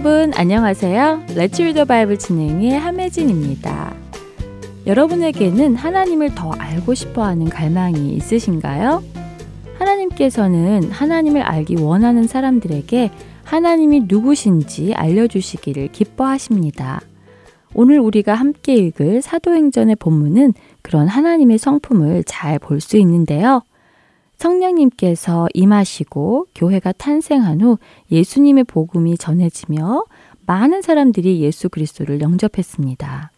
여러분 안녕하세요. 레츠 리더 바이블 진행의 함혜진입니다. 여러분에게는 하나님을 더 알고 싶어 하는 갈망이 있으신가요? 하나님께서는 하나님을 알기 원하는 사람들에게 하나님이 누구신지 알려주시기를 기뻐하십니다. 오늘 우리가 함께 읽을 사도행전의 본문은 그런 하나님의 성품을 잘 볼 수 있는데요. 성령님께서 임하시고 교회가 탄생한 후 예수님의 복음이 전해지며 많은 사람들이 예수 그리스도를 영접했습니다.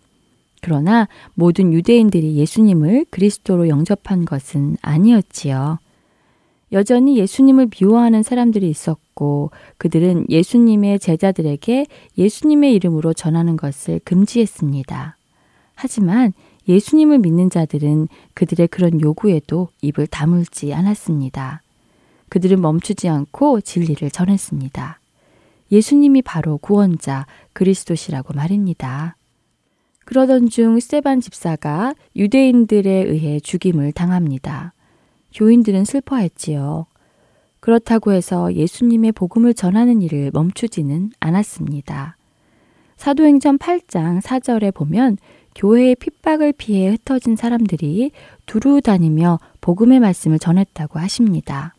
그러나 모든 유대인들이 예수님을 그리스도로 영접한 것은 아니었지요. 여전히 예수님을 미워하는 사람들이 있었고 그들은 예수님의 제자들에게 예수님의 이름으로 전하는 것을 금지했습니다. 하지만 예수님을 믿는 자들은 그들의 그런 요구에도 입을 다물지 않았습니다. 그들은 멈추지 않고 진리를 전했습니다. 예수님이 바로 구원자 그리스도시라고 말입니다. 그러던 중 스테반 집사가 유대인들에 의해 죽임을 당합니다. 교인들은 슬퍼했지요. 그렇다고 해서 예수님의 복음을 전하는 일을 멈추지는 않았습니다. 사도행전 8장 4절에 보면 교회의 핍박을 피해 흩어진 사람들이 두루 다니며 복음의 말씀을 전했다고 하십니다.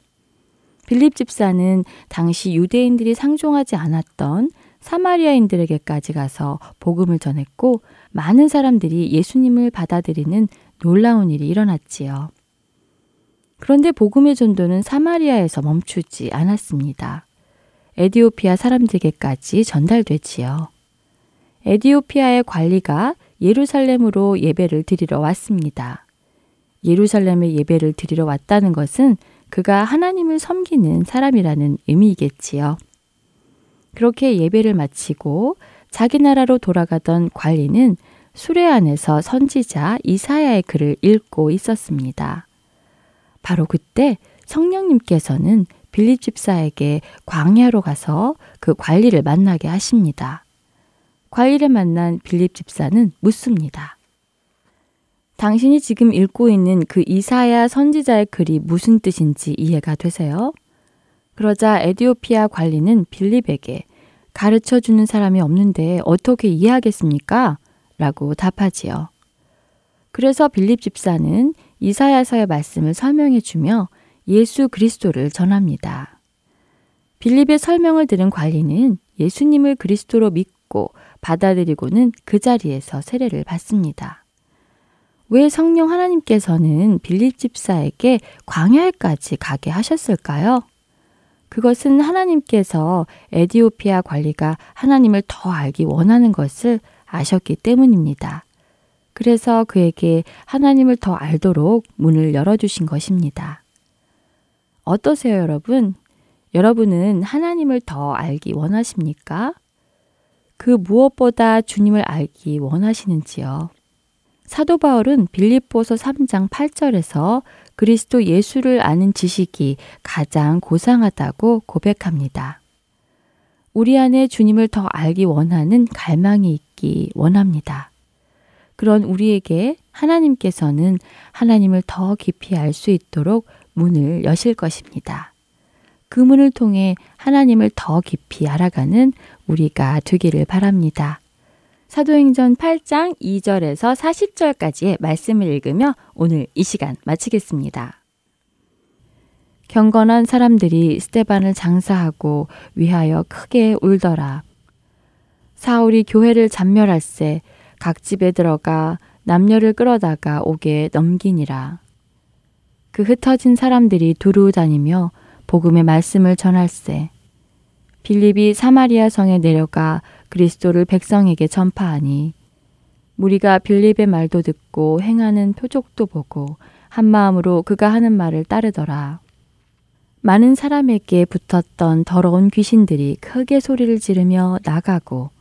빌립 집사는 당시 유대인들이 상종하지 않았던 사마리아인들에게까지 가서 복음을 전했고 많은 사람들이 예수님을 받아들이는 놀라운 일이 일어났지요. 그런데 복음의 전도는 사마리아에서 멈추지 않았습니다. 에디오피아 사람들에게까지 전달되지요. 에디오피아의 관리가 예루살렘으로 예배를 드리러 왔습니다. 예루살렘에 예배를 드리러 왔다는 것은 그가 하나님을 섬기는 사람이라는 의미이겠지요. 그렇게 예배를 마치고 자기 나라로 돌아가던 관리는 수레 안에서 선지자 이사야의 글을 읽고 있었습니다. 바로 그때 성령님께서는 빌립 집사에게 광야로 가서 그 관리를 만나게 하십니다. 관리를 만난 빌립 집사는 묻습니다. 당신이 지금 읽고 있는 그 이사야 선지자의 글이 무슨 뜻인지 이해가 되세요? 그러자 에디오피아 관리는 빌립에게 가르쳐 주는 사람이 없는데 어떻게 이해하겠습니까? 라고 답하지요. 그래서 빌립 집사는 이사야서의 말씀을 설명해 주며 예수 그리스도를 전합니다. 빌립의 설명을 들은 관리는 예수님을 그리스도로 믿고 받아들이고는 그 자리에서 세례를 받습니다. 왜 성령 하나님께서는 빌립 집사에게 광야에까지 가게 하셨을까요? 그것은 하나님께서 에디오피아 관리가 하나님을 더 알기 원하는 것을 아셨기 때문입니다. 그래서 그에게 하나님을 더 알도록 문을 열어주신 것입니다. 어떠세요, 여러분? 여러분은 하나님을 더 알기 원하십니까? 그 무엇보다 주님을 알기 원하시는지요. 사도 바울은 빌립보서 3장 8절에서 그리스도 예수를 아는 지식이 가장 고상하다고 고백합니다. 우리 안에 주님을 더 알기 원하는 갈망이 있기 원합니다. 그런 우리에게 하나님께서는 하나님을 더 깊이 알 수 있도록 문을 여실 것입니다. 그 문을 통해 하나님을 더 깊이 알아가는 우리가 되기를 바랍니다. 사도행전 8장 2절에서 40절까지의 말씀을 읽으며 오늘 이 시간 마치겠습니다. 경건한 사람들이 스테반을 장사하고 위하여 크게 울더라. 사울이 교회를 잔멸할세 각 집에 들어가 남녀를 끌어다가 옥에 넘기니라. 그 흩어진 사람들이 두루 다니며 복음의 말씀을 전할세. 빌립이 사마리아 성에 내려가 그리스도를 백성에게 전파하니 무리가 빌립의 말도 듣고 행하는 표적도 보고 한 마음으로 그가 하는 말을 따르더라. 많은 사람에게 붙었던 더러운 귀신들이 크게 소리를 지르며 나가고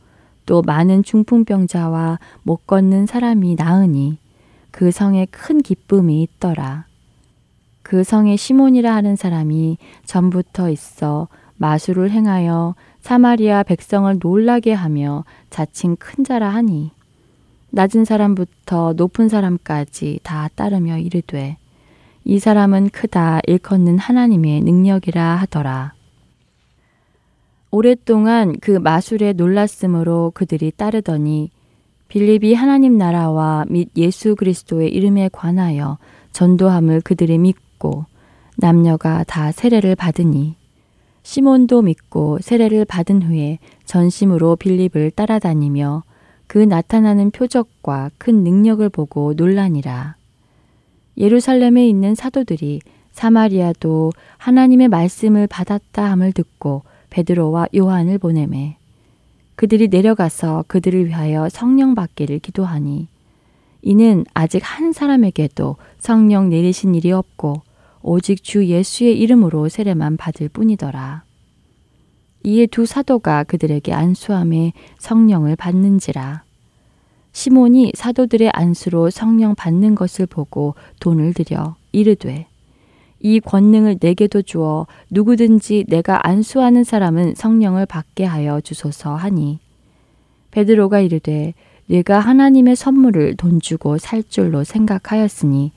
또 많은 중풍병자와 못 걷는 사람이 나으니 그 성에 큰 기쁨이 있더라. 그 성에 시몬이라 하는 사람이 전부터 있어 마술을 행하여 사마리아 백성을 놀라게 하며 자칭 큰 자라 하니 낮은 사람부터 높은 사람까지 다 따르며 이르되 이 사람은 크다 일컫는 하나님의 능력이라 하더라. 오랫동안 그 마술에 놀랐으므로 그들이 따르더니 빌립이 하나님 나라와 및 예수 그리스도의 이름에 관하여 전도함을 그들이 믿고 남녀가 다 세례를 받으니 시몬도 믿고 세례를 받은 후에 전심으로 빌립을 따라다니며 그 나타나는 표적과 큰 능력을 보고 놀라니라. 예루살렘에 있는 사도들이 사마리아도 하나님의 말씀을 받았다 함을 듣고 베드로와 요한을 보내매 그들이 내려가서 그들을 위하여 성령 받기를 기도하니 이는 아직 한 사람에게도 성령 내리신 일이 없고 오직 주 예수의 이름으로 세례만 받을 뿐이더라. 이에 두 사도가 그들에게 안수함에 성령을 받는지라. 시몬이 사도들의 안수로 성령 받는 것을 보고 돈을 들여 이르되 이 권능을 내게도 주어 누구든지 내가 안수하는 사람은 성령을 받게 하여 주소서 하니 베드로가 이르되 내가 하나님의 선물을 돈 주고 살 줄로 생각하였으니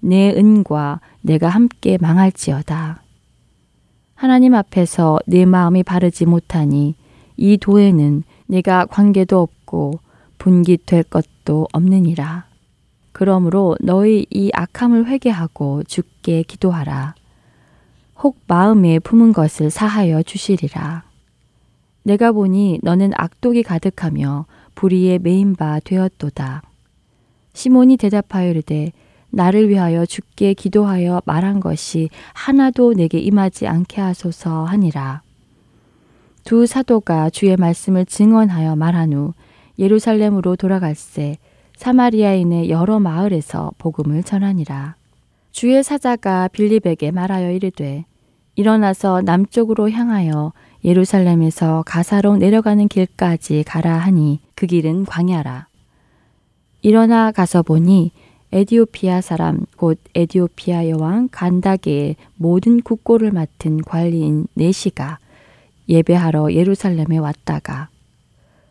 내 은과 내가 함께 망할지어다. 하나님 앞에서 내 마음이 바르지 못하니 이 도에는 내가 관계도 없고 분깃될 것도 없느니라. 그러므로 너희 이 악함을 회개하고 주께 기도하라. 혹 마음에 품은 것을 사하여 주시리라. 내가 보니 너는 악독이 가득하며 불의에 메인 바 되었도다. 시몬이 대답하여 이르되 나를 위하여 주께 기도하여 말한 것이 하나도 내게 임하지 않게 하소서 하니라. 두 사도가 주의 말씀을 증언하여 말한 후 예루살렘으로 돌아갈새 사마리아인의 여러 마을에서 복음을 전하니라. 주의 사자가 빌립에게 말하여 이르되 일어나서 남쪽으로 향하여 예루살렘에서 가사로 내려가는 길까지 가라 하니 그 길은 광야라. 일어나 가서 보니 에디오피아 사람 곧 에디오피아 여왕 간다게의 모든 국고를 맡은 관리인 네시가 예배하러 예루살렘에 왔다가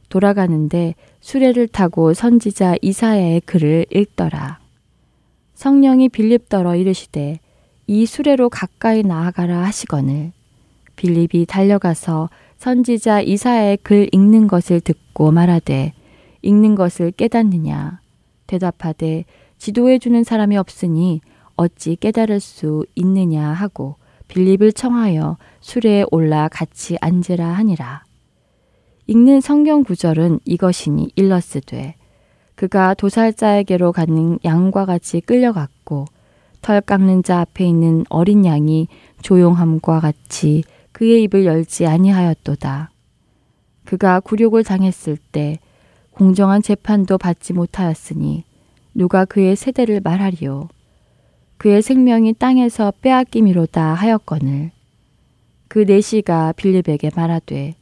돌아가는데 수레를 타고 선지자 이사야의 글을 읽더라. 성령이 빌립더러 이르시되 이 수레로 가까이 나아가라 하시거늘 빌립이 달려가서 선지자 이사야의 글 읽는 것을 듣고 말하되 읽는 것을 깨닫느냐 대답하되 지도해 주는 사람이 없으니 어찌 깨달을 수 있느냐 하고 빌립을 청하여 수레에 올라 같이 앉으라 하니라. 읽는 성경 구절은 이것이니 일러스되 그가 도살자에게로 가는 양과 같이 끌려갔고 털 깎는 자 앞에 있는 어린 양이 조용함과 같이 그의 입을 열지 아니하였도다. 그가 굴욕을 당했을 때 공정한 재판도 받지 못하였으니 누가 그의 세대를 말하리요. 그의 생명이 땅에서 빼앗김이로다 하였거늘. 그 내시가 빌립에게 말하되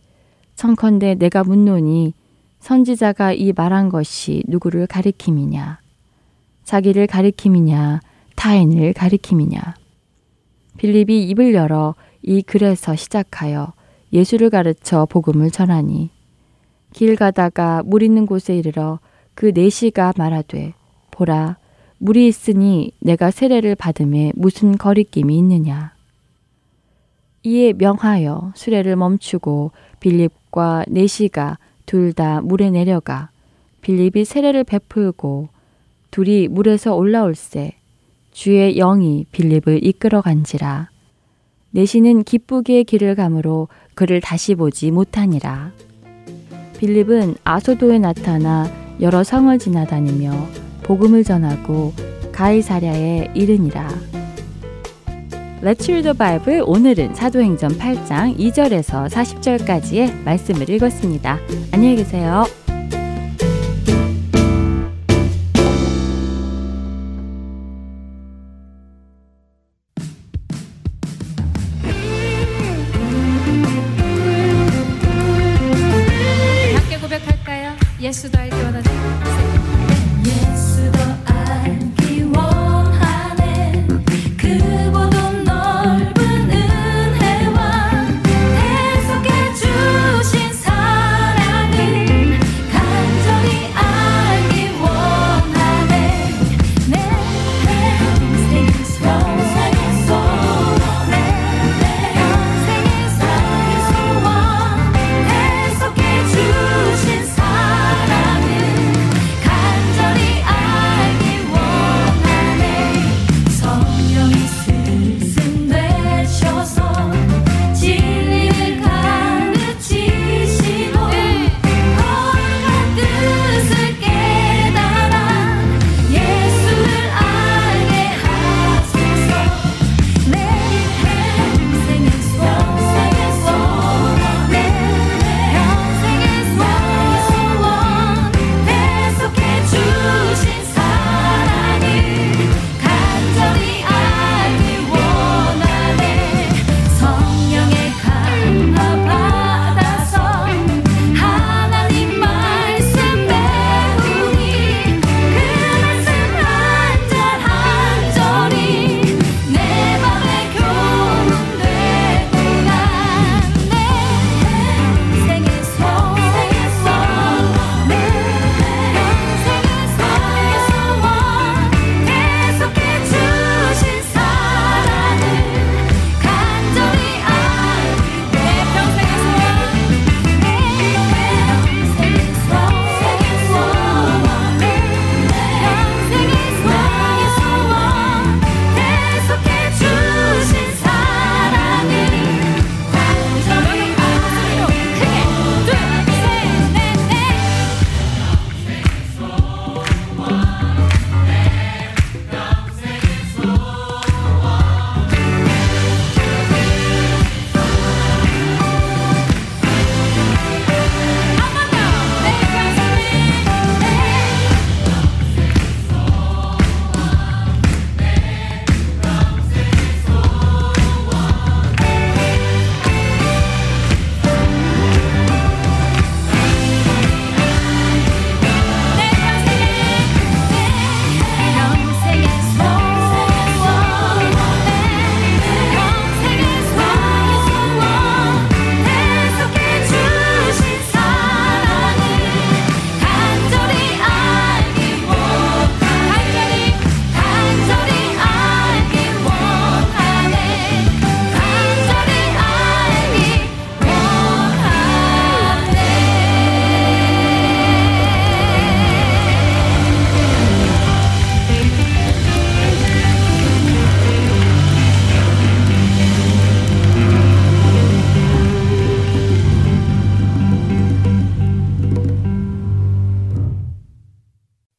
청컨대 내가 묻노니 선지자가 이 말한 것이 누구를 가리킴이냐 자기를 가리킴이냐 타인을 가리킴이냐 빌립이 입을 열어 이 글에서 시작하여 예수를 가르쳐 복음을 전하니 길 가다가 물 있는 곳에 이르러 그 내시가 말하되 보라 물이 있으니 내가 세례를 받음에 무슨 거리낌이 있느냐? 이에 명하여 수레를 멈추고 빌립과 네시가 둘 다 물에 내려가 빌립이 세례를 베풀고 둘이 물에서 올라올새 주의 영이 빌립을 이끌어 간지라. 네시는 기쁘게 길을 가므로 그를 다시 보지 못하니라. 빌립은 아소도에 나타나 여러 성을 지나다니며 복음을 전하고 가이사랴에 이르니라 Let's Read the Bible 오늘은 사도행전 8장 2절에서 40절까지의 말씀을 읽었습니다. 안녕히 계세요.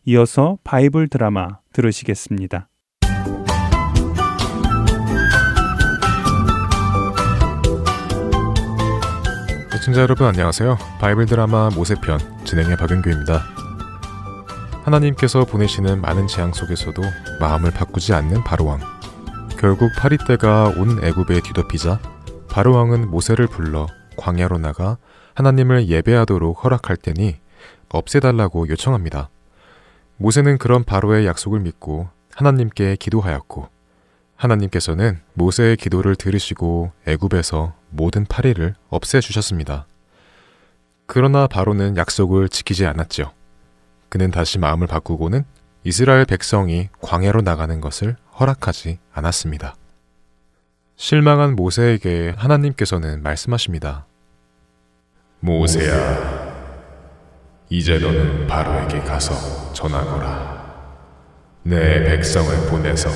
이어서 Bible 드라마 들으시겠습니다. 시청자 여러분 안녕하세요. Bible 드라마 모세편 진행의 박은규입니다. 하나님께서 보내시는 많은 재앙 속에서도 마음을 바꾸지 않는 바로왕. 결국 파리 떼가 온 애굽에 뒤덮이자 바로왕은 모세를 불러 광야로 나가 하나님을 예배하도록 허락할 테니 없애달라고 요청합니다. 모세는 그런 바로의 약속을 믿고 하나님께 기도하였고 하나님께서는 모세의 기도를 들으시고 애굽에서 모든 파리를 없애 주셨습니다. 그러나 바로는 약속을 지키지 않았죠. 그는 다시 마음을 바꾸고는 이스라엘 백성이 광야로 나가는 것을 허락하지 않았습니다. 실망한 모세에게 하나님께서는 말씀하십니다. 모세야, 이제 너는 바로에게 가서 전하거라. 내 백성을 보내서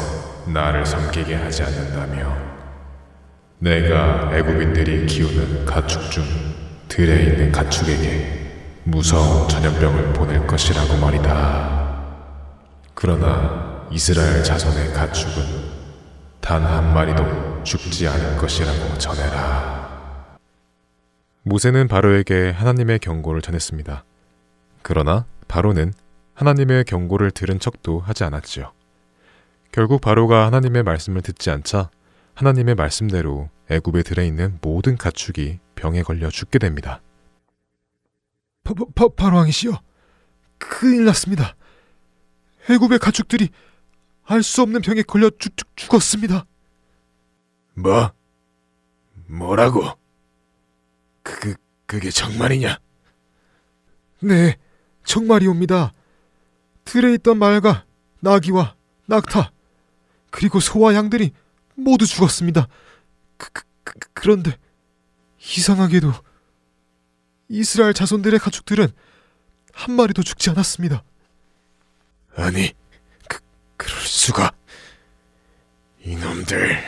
나를 섬기게 하지 않는다며 내가 애굽인들이 키우는 가축 중 들에 있는 가축에게 무서운 전염병을 보낼 것이라고 말이다. 그러나 이스라엘 자손의 가축은 단 한 마리도 죽지 않을 것이라고 전해라. 모세는 바로에게 하나님의 경고를 전했습니다. 그러나 바로는 하나님의 경고를 들은 척도 하지 않았지요. 결국 바로가 하나님의 말씀을 듣지 않자 하나님의 말씀대로 애굽에 들어 있는 모든 가축이 병에 걸려 죽게 됩니다. 바, 바, 바로 왕이시여, 큰일 났습니다. 애굽의 가축들이 알 수 없는 병에 걸려 죽, 죽, 죽었습니다. 뭐? 뭐라고? 그, 그, 그게 정말이냐? 네, 정말이옵니다. 들에 있던 말과 나귀와 낙타 그리고 소와 양들이 모두 죽었습니다. 그, 그, 그, 그 런데 이상하게도 이스라엘 자손들의 가축들은 한 마리도 죽지 않았습니다. 아니, 그, 그럴 수가. 이놈들,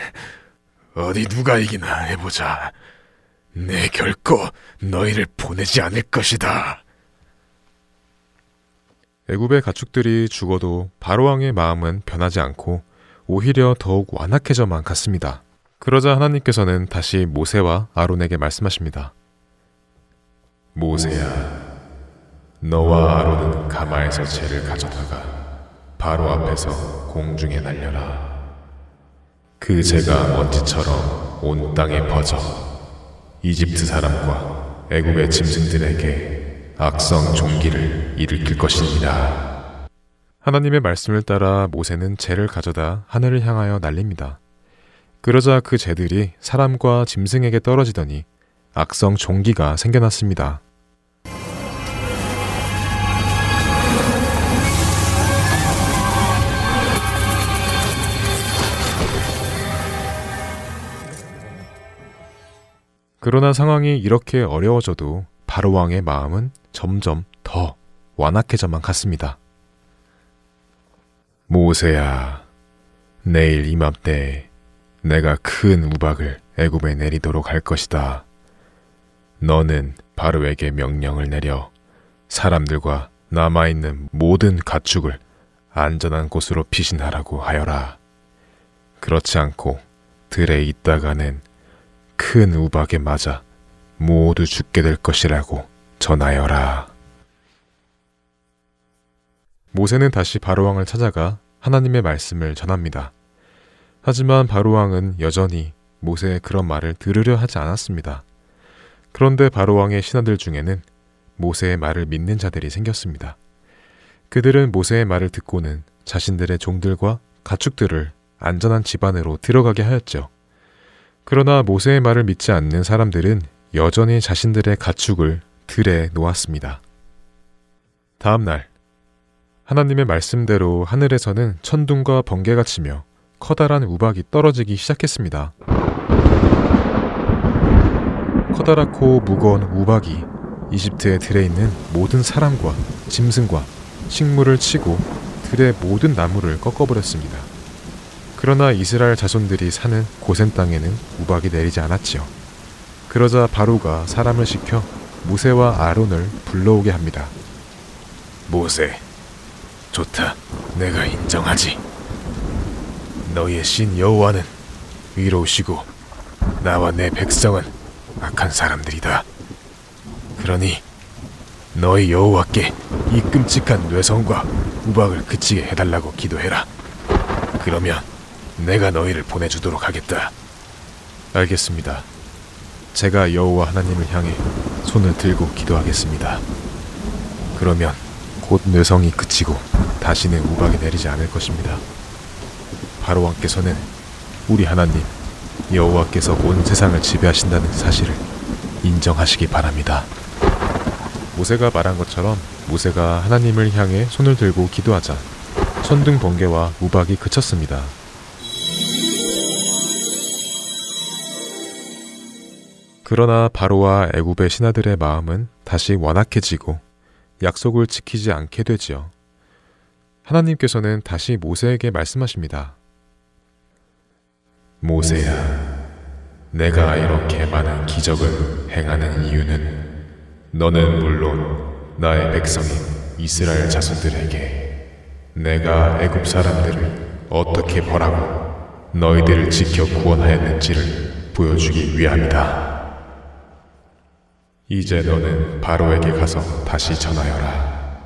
어디 누가 이기나 해보자. 내 결코 너희를 보내지 않을 것이다. 애굽의 가축들이 죽어도 바로 왕의 마음은 변하지 않고 오히려 더욱 완악해져만 갔습니다. 그러자 하나님께서는 다시 모세와 아론에게 말씀하십니다. 모세야, 너와 아론은 가마에서 재를 가져다가 바로 앞에서 공중에 날려라. 그 재가 먼지처럼 온 땅에 퍼져 이집트 사람과 애굽의 짐승들에게 악성 종기를 일으킬 것입니다. 하나님의 말씀을 따라 모세는 재를 가져다 하늘을 향하여 날립니다. 그러자 그 재들이 사람과 짐승에게 떨어지더니 악성 종기가 생겨났습니다. 그러나 상황이 이렇게 어려워져도 바로 왕의 마음은 점점 더 완악해져만 갔습니다. 모세야, 내일 이맘때 내가 큰 우박을 애굽에 내리도록 할 것이다. 너는 바로에게 명령을 내려 사람들과 남아있는 모든 가축을 안전한 곳으로 피신하라고 하여라. 그렇지 않고 들에 있다가는 큰 우박에 맞아 모두 죽게 될 것이라고 전하여라. 모세는 다시 바로왕을 찾아가 하나님의 말씀을 전합니다. 하지만 바로왕은 여전히 모세의 그런 말을 들으려 하지 않았습니다. 그런데 바로왕의 신하들 중에는 모세의 말을 믿는 자들이 생겼습니다. 그들은 모세의 말을 듣고는 자신들의 종들과 가축들을 안전한 집안으로 들어가게 하였죠. 그러나 모세의 말을 믿지 않는 사람들은 여전히 자신들의 가축을 들에 놓았습니다. 다음 날, 하나님의 말씀대로 하늘에서는 천둥과 번개가 치며 커다란 우박이 떨어지기 시작했습니다. 커다랗고 무거운 우박이 이집트의 들에 있는 모든 사람과 짐승과 식물을 치고 들의 모든 나무를 꺾어버렸습니다. 그러나 이스라엘 자손들이 사는 고센 땅에는 우박이 내리지 않았지요. 그러자 바로가 사람을 시켜 모세와 아론을 불러오게 합니다. 모세, 좋다. 내가 인정하지. 너희의 신 여호와는 위로우시고 나와 내 백성은 악한 사람들이다. 그러니 너희 여호와께 이 끔찍한 뇌성과 우박을 그치게 해달라고 기도해라. 그러면 내가 너희를 보내주도록 하겠다. 알겠습니다. 제가 여호와 하나님을 향해 손을 들고 기도하겠습니다. 그러면 곧 뇌성이 그치고 다시는 우박이 내리지 않을 것입니다. 바로 왕께서는 우리 하나님 여호와께서 온 세상을 지배하신다는 사실을 인정하시기 바랍니다. 모세가 말한 것처럼 모세가 하나님을 향해 손을 들고 기도하자 천둥 번개와 우박이 그쳤습니다. 그러나 바로와 애굽의 신하들의 마음은 다시 완악해지고 약속을 지키지 않게 되지요. 하나님께서는 다시 모세에게 말씀하십니다. 모세야, 내가 이렇게 많은 기적을 행하는 이유는 너는 물론 나의 백성인 이스라엘 자손들에게 내가 애굽 사람들을 어떻게 벌하고 너희들을 지켜 구원하였는지를 보여주기 위함이다. 이제 너는 바로에게 가서 다시 전하여라.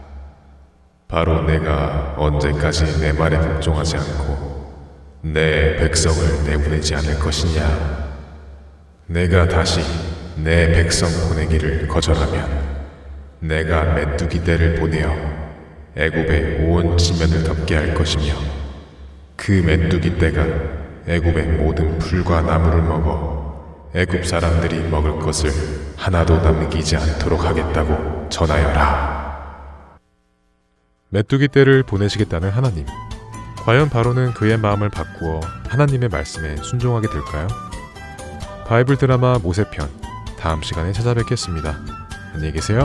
바로 내가 언제까지 내 말에 복종하지 않고 내 백성을 내보내지 않을 것이냐? 내가 다시 내 백성 보내기를 거절하면 내가 메뚜기 떼를 보내어 애굽의 온 지면을 덮게 할 것이며 그 메뚜기 떼가 애굽의 모든 풀과 나무를 먹어 애굽 사람들이 먹을 것을 하나도 남기지 않도록 하겠다고 전하여라. 메뚜기 떼를 보내시겠다는 하나님. 과연 바로는 그의 마음을 바꾸어 하나님의 말씀에 순종하게 될까요? 바이블 드라마 모세편 다음 시간에 찾아뵙겠습니다. 안녕히 계세요.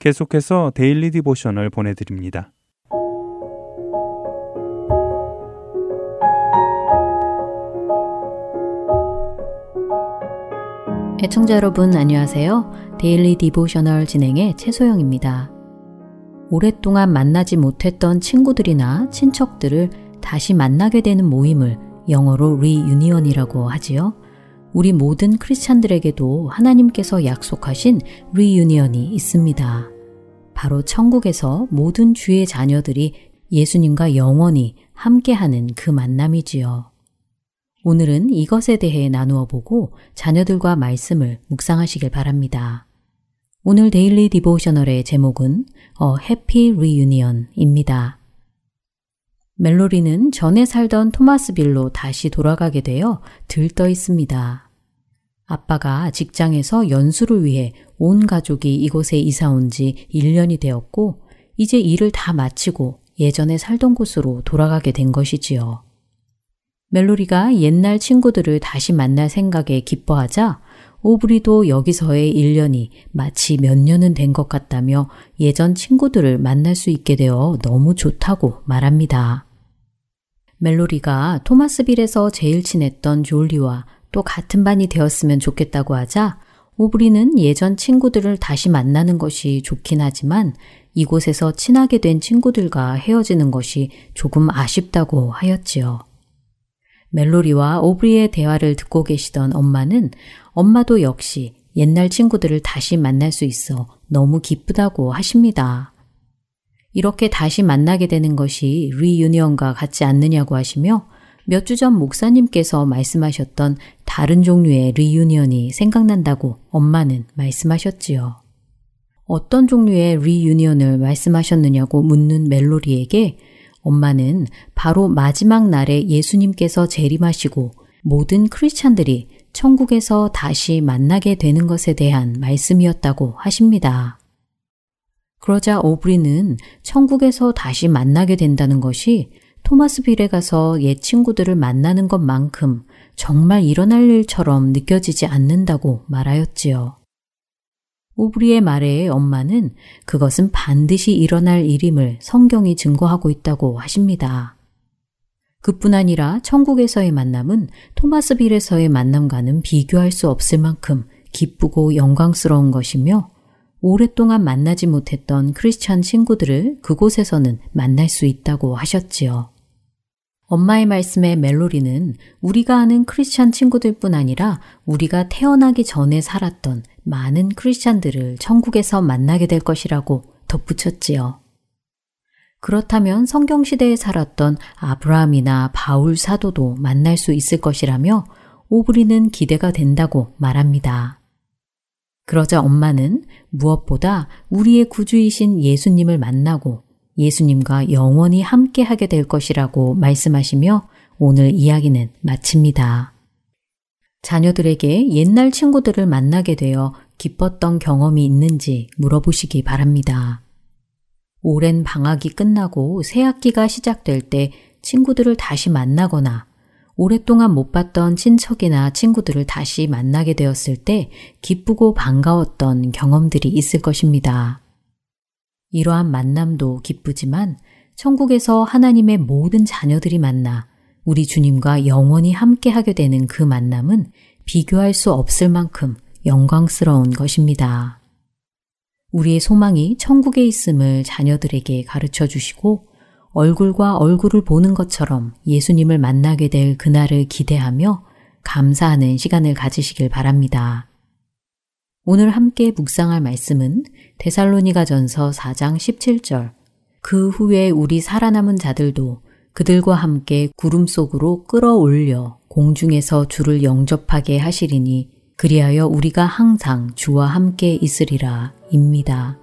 계속해서 Daily Devotional 보내드립니다. 애청자 여러분 안녕하세요. Daily Devotional 진행의 최소영입니다. 오랫동안 만나지 못했던 친구들이나 친척들을 다시 만나게 되는 모임을 영어로 reunion이라고 하지요. 우리 모든 크리스찬들에게도 하나님께서 약속하신 reunion이 있습니다. 바로 천국에서 모든 주의 자녀들이 예수님과 영원히 함께하는 그 만남이지요. 오늘은 이것에 대해 나누어 보고 자녀들과 말씀을 묵상하시길 바랍니다. 오늘 Daily Devotional의 제목은 A Happy Reunion입니다. 멜로리는 전에 살던 토마스빌로 다시 돌아가게 되어 들떠 있습니다. 아빠가 직장에서 연수를 위해 온 가족이 이곳에 이사 온 지 1년이 되었고, 이제 일을 다 마치고 예전에 살던 곳으로 돌아가게 된 것이지요. 멜로리가 옛날 친구들을 다시 만날 생각에 기뻐하자 오브리도 여기서의 1년이 마치 몇 년은 된 것 같다며 예전 친구들을 만날 수 있게 되어 너무 좋다고 말합니다. 멜로리가 토마스빌에서 제일 친했던 졸리와 또 같은 반이 되었으면 좋겠다고 하자 오브리는 예전 친구들을 다시 만나는 것이 좋긴 하지만 이곳에서 친하게 된 친구들과 헤어지는 것이 조금 아쉽다고 하였지요. 멜로리와 오브리의 대화를 듣고 계시던 엄마는 엄마도 역시 옛날 친구들을 다시 만날 수 있어 너무 기쁘다고 하십니다. 이렇게 다시 만나게 되는 것이 reunion과 같지 않느냐고 하시며 몇 주 전 목사님께서 말씀하셨던 다른 종류의 reunion이 생각난다고 엄마는 말씀하셨지요. 어떤 종류의 reunion을 말씀하셨느냐고 묻는 멜로리에게 엄마는 바로 마지막 날에 예수님께서 재림하시고 모든 크리스찬들이 천국에서 다시 만나게 되는 것에 대한 말씀이었다고 하십니다. 그러자 오브리는 천국에서 다시 만나게 된다는 것이 토마스빌에 가서 옛 친구들을 만나는 것만큼 정말 일어날 일처럼 느껴지지 않는다고 말하였지요. 오브리의 말에 엄마는 그것은 반드시 일어날 일임을 성경이 증거하고 있다고 하십니다. 그뿐 아니라 천국에서의 만남은 토마스빌에서의 만남과는 비교할 수 없을 만큼 기쁘고 영광스러운 것이며 오랫동안 만나지 못했던 크리스천 친구들을 그곳에서는 만날 수 있다고 하셨지요. 엄마의 말씀에 멜로리는 우리가 아는 크리스천 친구들뿐 아니라 우리가 태어나기 전에 살았던 많은 크리스찬들을 천국에서 만나게 될 것이라고 덧붙였지요. 그렇다면 성경시대에 살았던 아브라함이나 바울 사도도 만날 수 있을 것이라며 오브리는 기대가 된다고 말합니다. 그러자 엄마는 무엇보다 우리의 구주이신 예수님을 만나고 예수님과 영원히 함께 하게 될 것이라고 말씀하시며 오늘 이야기는 마칩니다. 자녀들에게 옛날 친구들을 만나게 되어 기뻤던 경험이 있는지 물어보시기 바랍니다. 오랜 방학이 끝나고 새 학기가 시작될 때 친구들을 다시 만나거나 오랫동안 못 봤던 친척이나 친구들을 다시 만나게 되었을 때 기쁘고 반가웠던 경험들이 있을 것입니다. 이러한 만남도 기쁘지만 천국에서 하나님의 모든 자녀들이 만나 우리 주님과 영원히 함께 하게 되는 그 만남은 비교할 수 없을 만큼 영광스러운 것입니다. 우리의 소망이 천국에 있음을 자녀들에게 가르쳐 주시고 얼굴과 얼굴을 보는 것처럼 예수님을 만나게 될 그날을 기대하며 감사하는 시간을 가지시길 바랍니다. 오늘 함께 묵상할 말씀은 데살로니가 전서 4장 17절 그 후에 우리 살아남은 자들도 그들과 함께 구름 속으로 끌어올려 공중에서 주를 영접하게 하시리니 그리하여 우리가 항상 주와 함께 있으리라 입니다.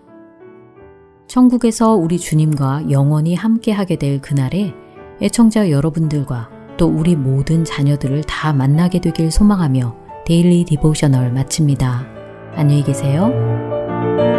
천국에서 우리 주님과 영원히 함께 하게 될 그날에 애청자 여러분들과 또 우리 모든 자녀들을 다 만나게 되길 소망하며 Daily Devotional 마칩니다. 안녕히 계세요.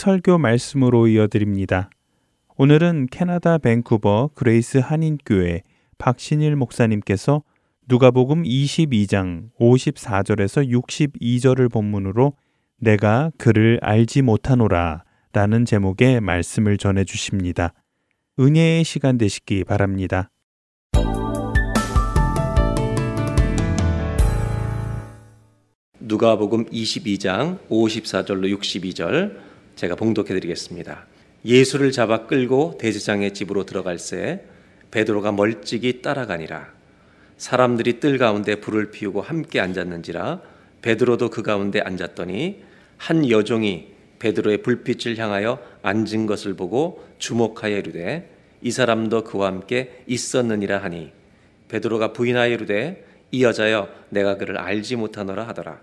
설교 말씀으로 이어드립니다. 오늘은 캐나다 밴쿠버 그레이스 한인교회 박신일 목사님께서 누가복음 22장 54절에서 62절을 본문으로 내가 그를 알지 못하노라 라는 제목의 말씀을 전해 주십니다. 은혜의 시간 되시기 바랍니다. 누가복음 22장 54절로 62절 제가 봉독해 드리겠습니다. 예수를 잡아 끌고 대제장의 집으로 들어갈새 베드로가 멀찍이 따라가니라. 사람들이 뜰 가운데 불을 피우고 함께 앉았는지라 베드로도 그 가운데 앉았더니 한 여종이 베드로의 불빛을 향하여 앉은 것을 보고 주목하여 이르되 이 사람도 그와 함께 있었느니라 하니 베드로가 부인하여 이르되 이 여자여 내가 그를 알지 못하노라 하더라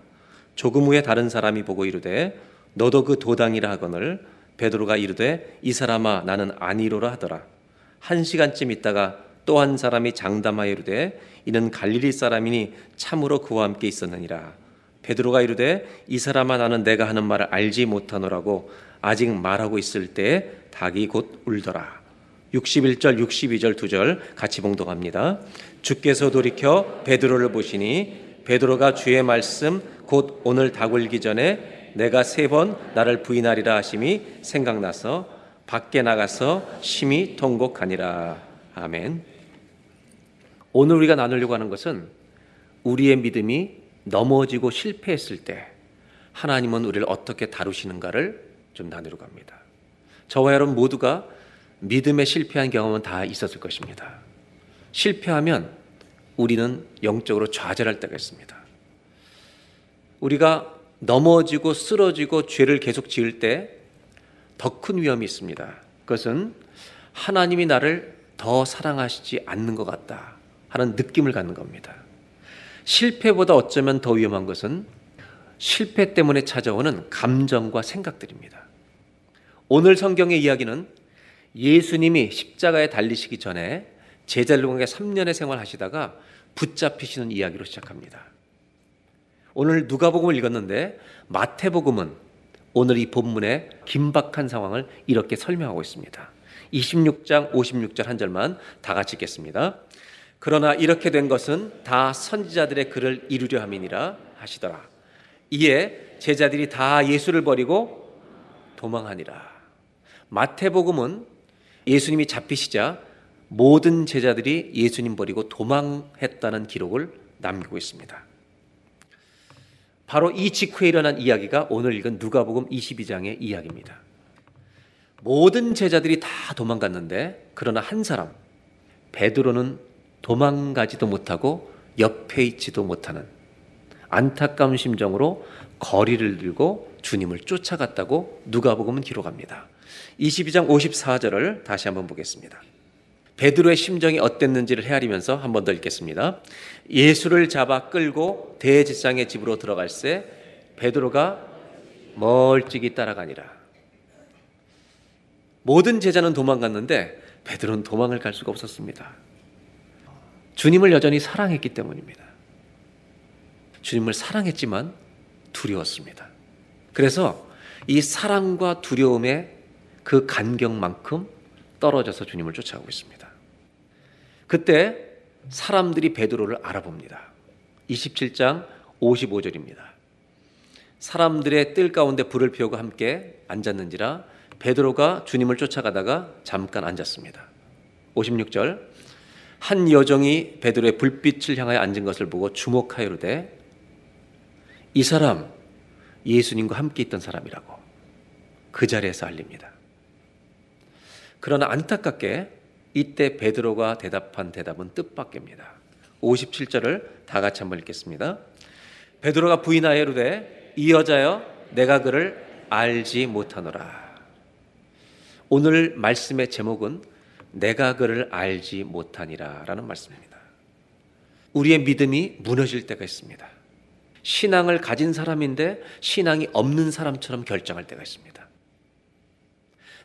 조금 후에 다른 사람이 보고 이르되 너도 그 도당이라 하거늘 베드로가 이르되 이 사람아 나는 아니로라 하더라. 한 시간쯤 있다가 또 한 사람이 장담하여 이르되 이는 갈릴리 사람이니 참으로 그와 함께 있었느니라. 베드로가 이르되 이 사람아 나는 내가 하는 말을 알지 못하노라고 아직 말하고 있을 때 닭이 곧 울더라. 61절 62절 두 절 같이 봉독합니다 주께서 돌이켜 베드로를 보시니 베드로가 주의 말씀 곧 오늘 닭 울기 전에 내가 세 번 나를 부인하리라 하심이 생각나서 밖에 나가서 심히 통곡하니라 아멘 오늘 우리가 나누려고 하는 것은 우리의 믿음이 넘어지고 실패했을 때 하나님은 우리를 어떻게 다루시는가를 좀 나누려고 합니다. 저와 여러분 모두가 믿음에 실패한 경험은 다 있었을 것입니다. 실패하면 우리는 영적으로 좌절할 때가 있습니다. 우리가 넘어지고 쓰러지고 죄를 계속 지을 때 더 큰 위험이 있습니다. 그것은 하나님이 나를 더 사랑하시지 않는 것 같다 하는 느낌을 갖는 겁니다. 실패보다 어쩌면 더 위험한 것은 실패 때문에 찾아오는 감정과 생각들입니다. 오늘 성경의 이야기는 예수님이 십자가에 달리시기 전에 제자들과 함께 3년의 생활하시다가 붙잡히시는 이야기로 시작합니다. 오늘 누가복음을 읽었는데 마태복음은 오늘 이 본문의 긴박한 상황을 이렇게 설명하고 있습니다. 26장 56절 한 절만 다 같이 읽겠습니다. 그러나 이렇게 된 것은 다 선지자들의 글을 이루려 함이니라 하시더라. 이에 제자들이 다 예수를 버리고 도망하니라. 마태복음은 예수님이 잡히시자 모든 제자들이 예수님 버리고 도망했다는 기록을 남기고 있습니다. 바로 이 직후에 일어난 이야기가 오늘 읽은 누가복음 22장의 이야기입니다. 모든 제자들이 다 도망갔는데 그러나 한 사람 베드로는 도망가지도 못하고 옆에 있지도 못하는 안타까운 심정으로 거리를 들고 주님을 쫓아갔다고 누가복음은 기록합니다. 22장 54절을 다시 한번 보겠습니다. 베드로의 심정이 어땠는지를 헤아리면서 한 번 더 읽겠습니다. 예수를 잡아 끌고 대제사장의 집으로 들어갈새 베드로가 멀찍이 따라가니라. 모든 제자는 도망갔는데 베드로는 도망을 갈 수가 없었습니다. 주님을 여전히 사랑했기 때문입니다. 주님을 사랑했지만 두려웠습니다. 그래서 이 사랑과 두려움의 그 간격만큼 떨어져서 주님을 쫓아가고 있습니다. 그때 사람들이 베드로를 알아봅니다. 27장 55절입니다. 사람들의 뜰 가운데 불을 피우고 함께 앉았는지라 베드로가 주님을 쫓아가다가 잠깐 앉았습니다. 56절 한 여종이 베드로의 불빛을 향하여 앉은 것을 보고 주목하여르되 이 사람 예수님과 함께 있던 사람이라고 그 자리에서 알립니다. 그러나 안타깝게 이때 베드로가 대답한 대답은 뜻밖입니다. 57절을 다 같이 한번 읽겠습니다. 베드로가 부인하여 이르되 이 여자여 내가 그를 알지 못하노라. 오늘 말씀의 제목은 내가 그를 알지 못하니라라는 말씀입니다. 우리의 믿음이 무너질 때가 있습니다. 신앙을 가진 사람인데 신앙이 없는 사람처럼 결정할 때가 있습니다.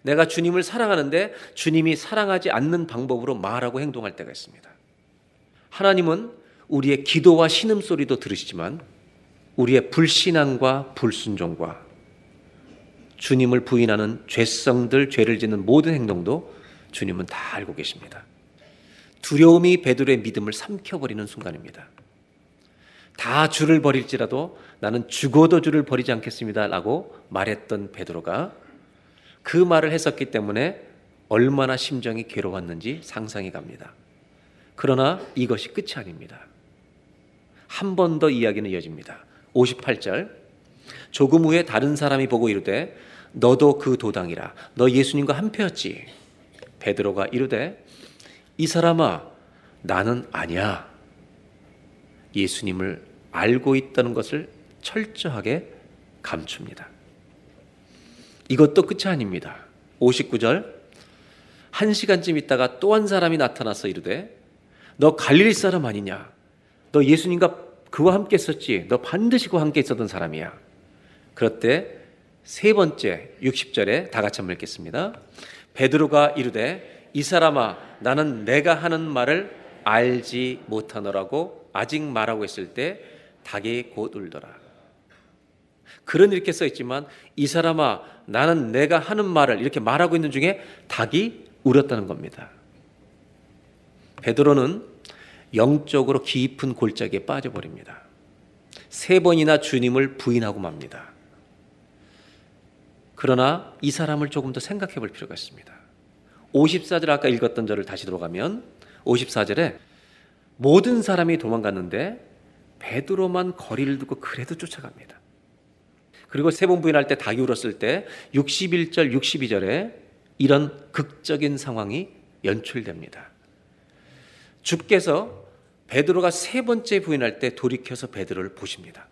내가 주님을 사랑하는데 주님이 사랑하지 않는 방법으로 말하고 행동할 때가 있습니다. 하나님은 우리의 기도와 신음소리도 들으시지만 우리의 불신앙과 불순종과 주님을 부인하는 죄성들, 죄를 짓는 모든 행동도 주님은 다 알고 계십니다. 두려움이 베드로의 믿음을 삼켜버리는 순간입니다. 다 주를 버릴지라도 나는 죽어도 주를 버리지 않겠습니다라고 말했던 베드로가 그 말을 했었기 때문에 얼마나 심정이 괴로웠는지 상상이 갑니다. 그러나 이것이 끝이 아닙니다. 한 번 더 이야기는 이어집니다. 58절. 조금 후에 다른 사람이 보고 이르되 너도 그 도당이라. 너 예수님과 한패였지. 베드로가 이르되 이 사람아 나는 아니야. 예수님을 알고 있다는 것을 철저하게 감춥니다. 이것도 끝이 아닙니다. 59절. 한 시간쯤 있다가 또 한 사람이 나타나서 이르되 너 갈릴리 사람 아니냐? 너 예수님과 그와 함께 있었지. 너 반드시 그와 함께 있었던 사람이야. 그럴 세 번째 60절에 다 같이 한번 읽겠습니다. 베드로가 이르되 이 사람아 나는 내가 하는 말을 알지 못하노라고 아직 말하고 있을 때 닭이 곧 울더라. 글은 이렇게 써 있지만 이 사람아 나는 내가 하는 말을 이렇게 말하고 있는 중에 닭이 울었다는 겁니다. 베드로는 영적으로 깊은 골짜기에 빠져버립니다. 세 번이나 주님을 부인하고 맙니다. 그러나 이 사람을 조금 더 생각해 볼 필요가 있습니다. 54절 아까 읽었던 절을 다시 들어가면 54절에 모든 사람이 도망갔는데 베드로만 거리를 두고 그래도 쫓아갑니다. 그리고 세 번 부인할 때 닭이 울었을 때 61절, 62절에 이런 극적인 상황이 연출됩니다. 주께서 베드로가 세 번째 부인할 때 돌이켜서 베드로를 보십니다.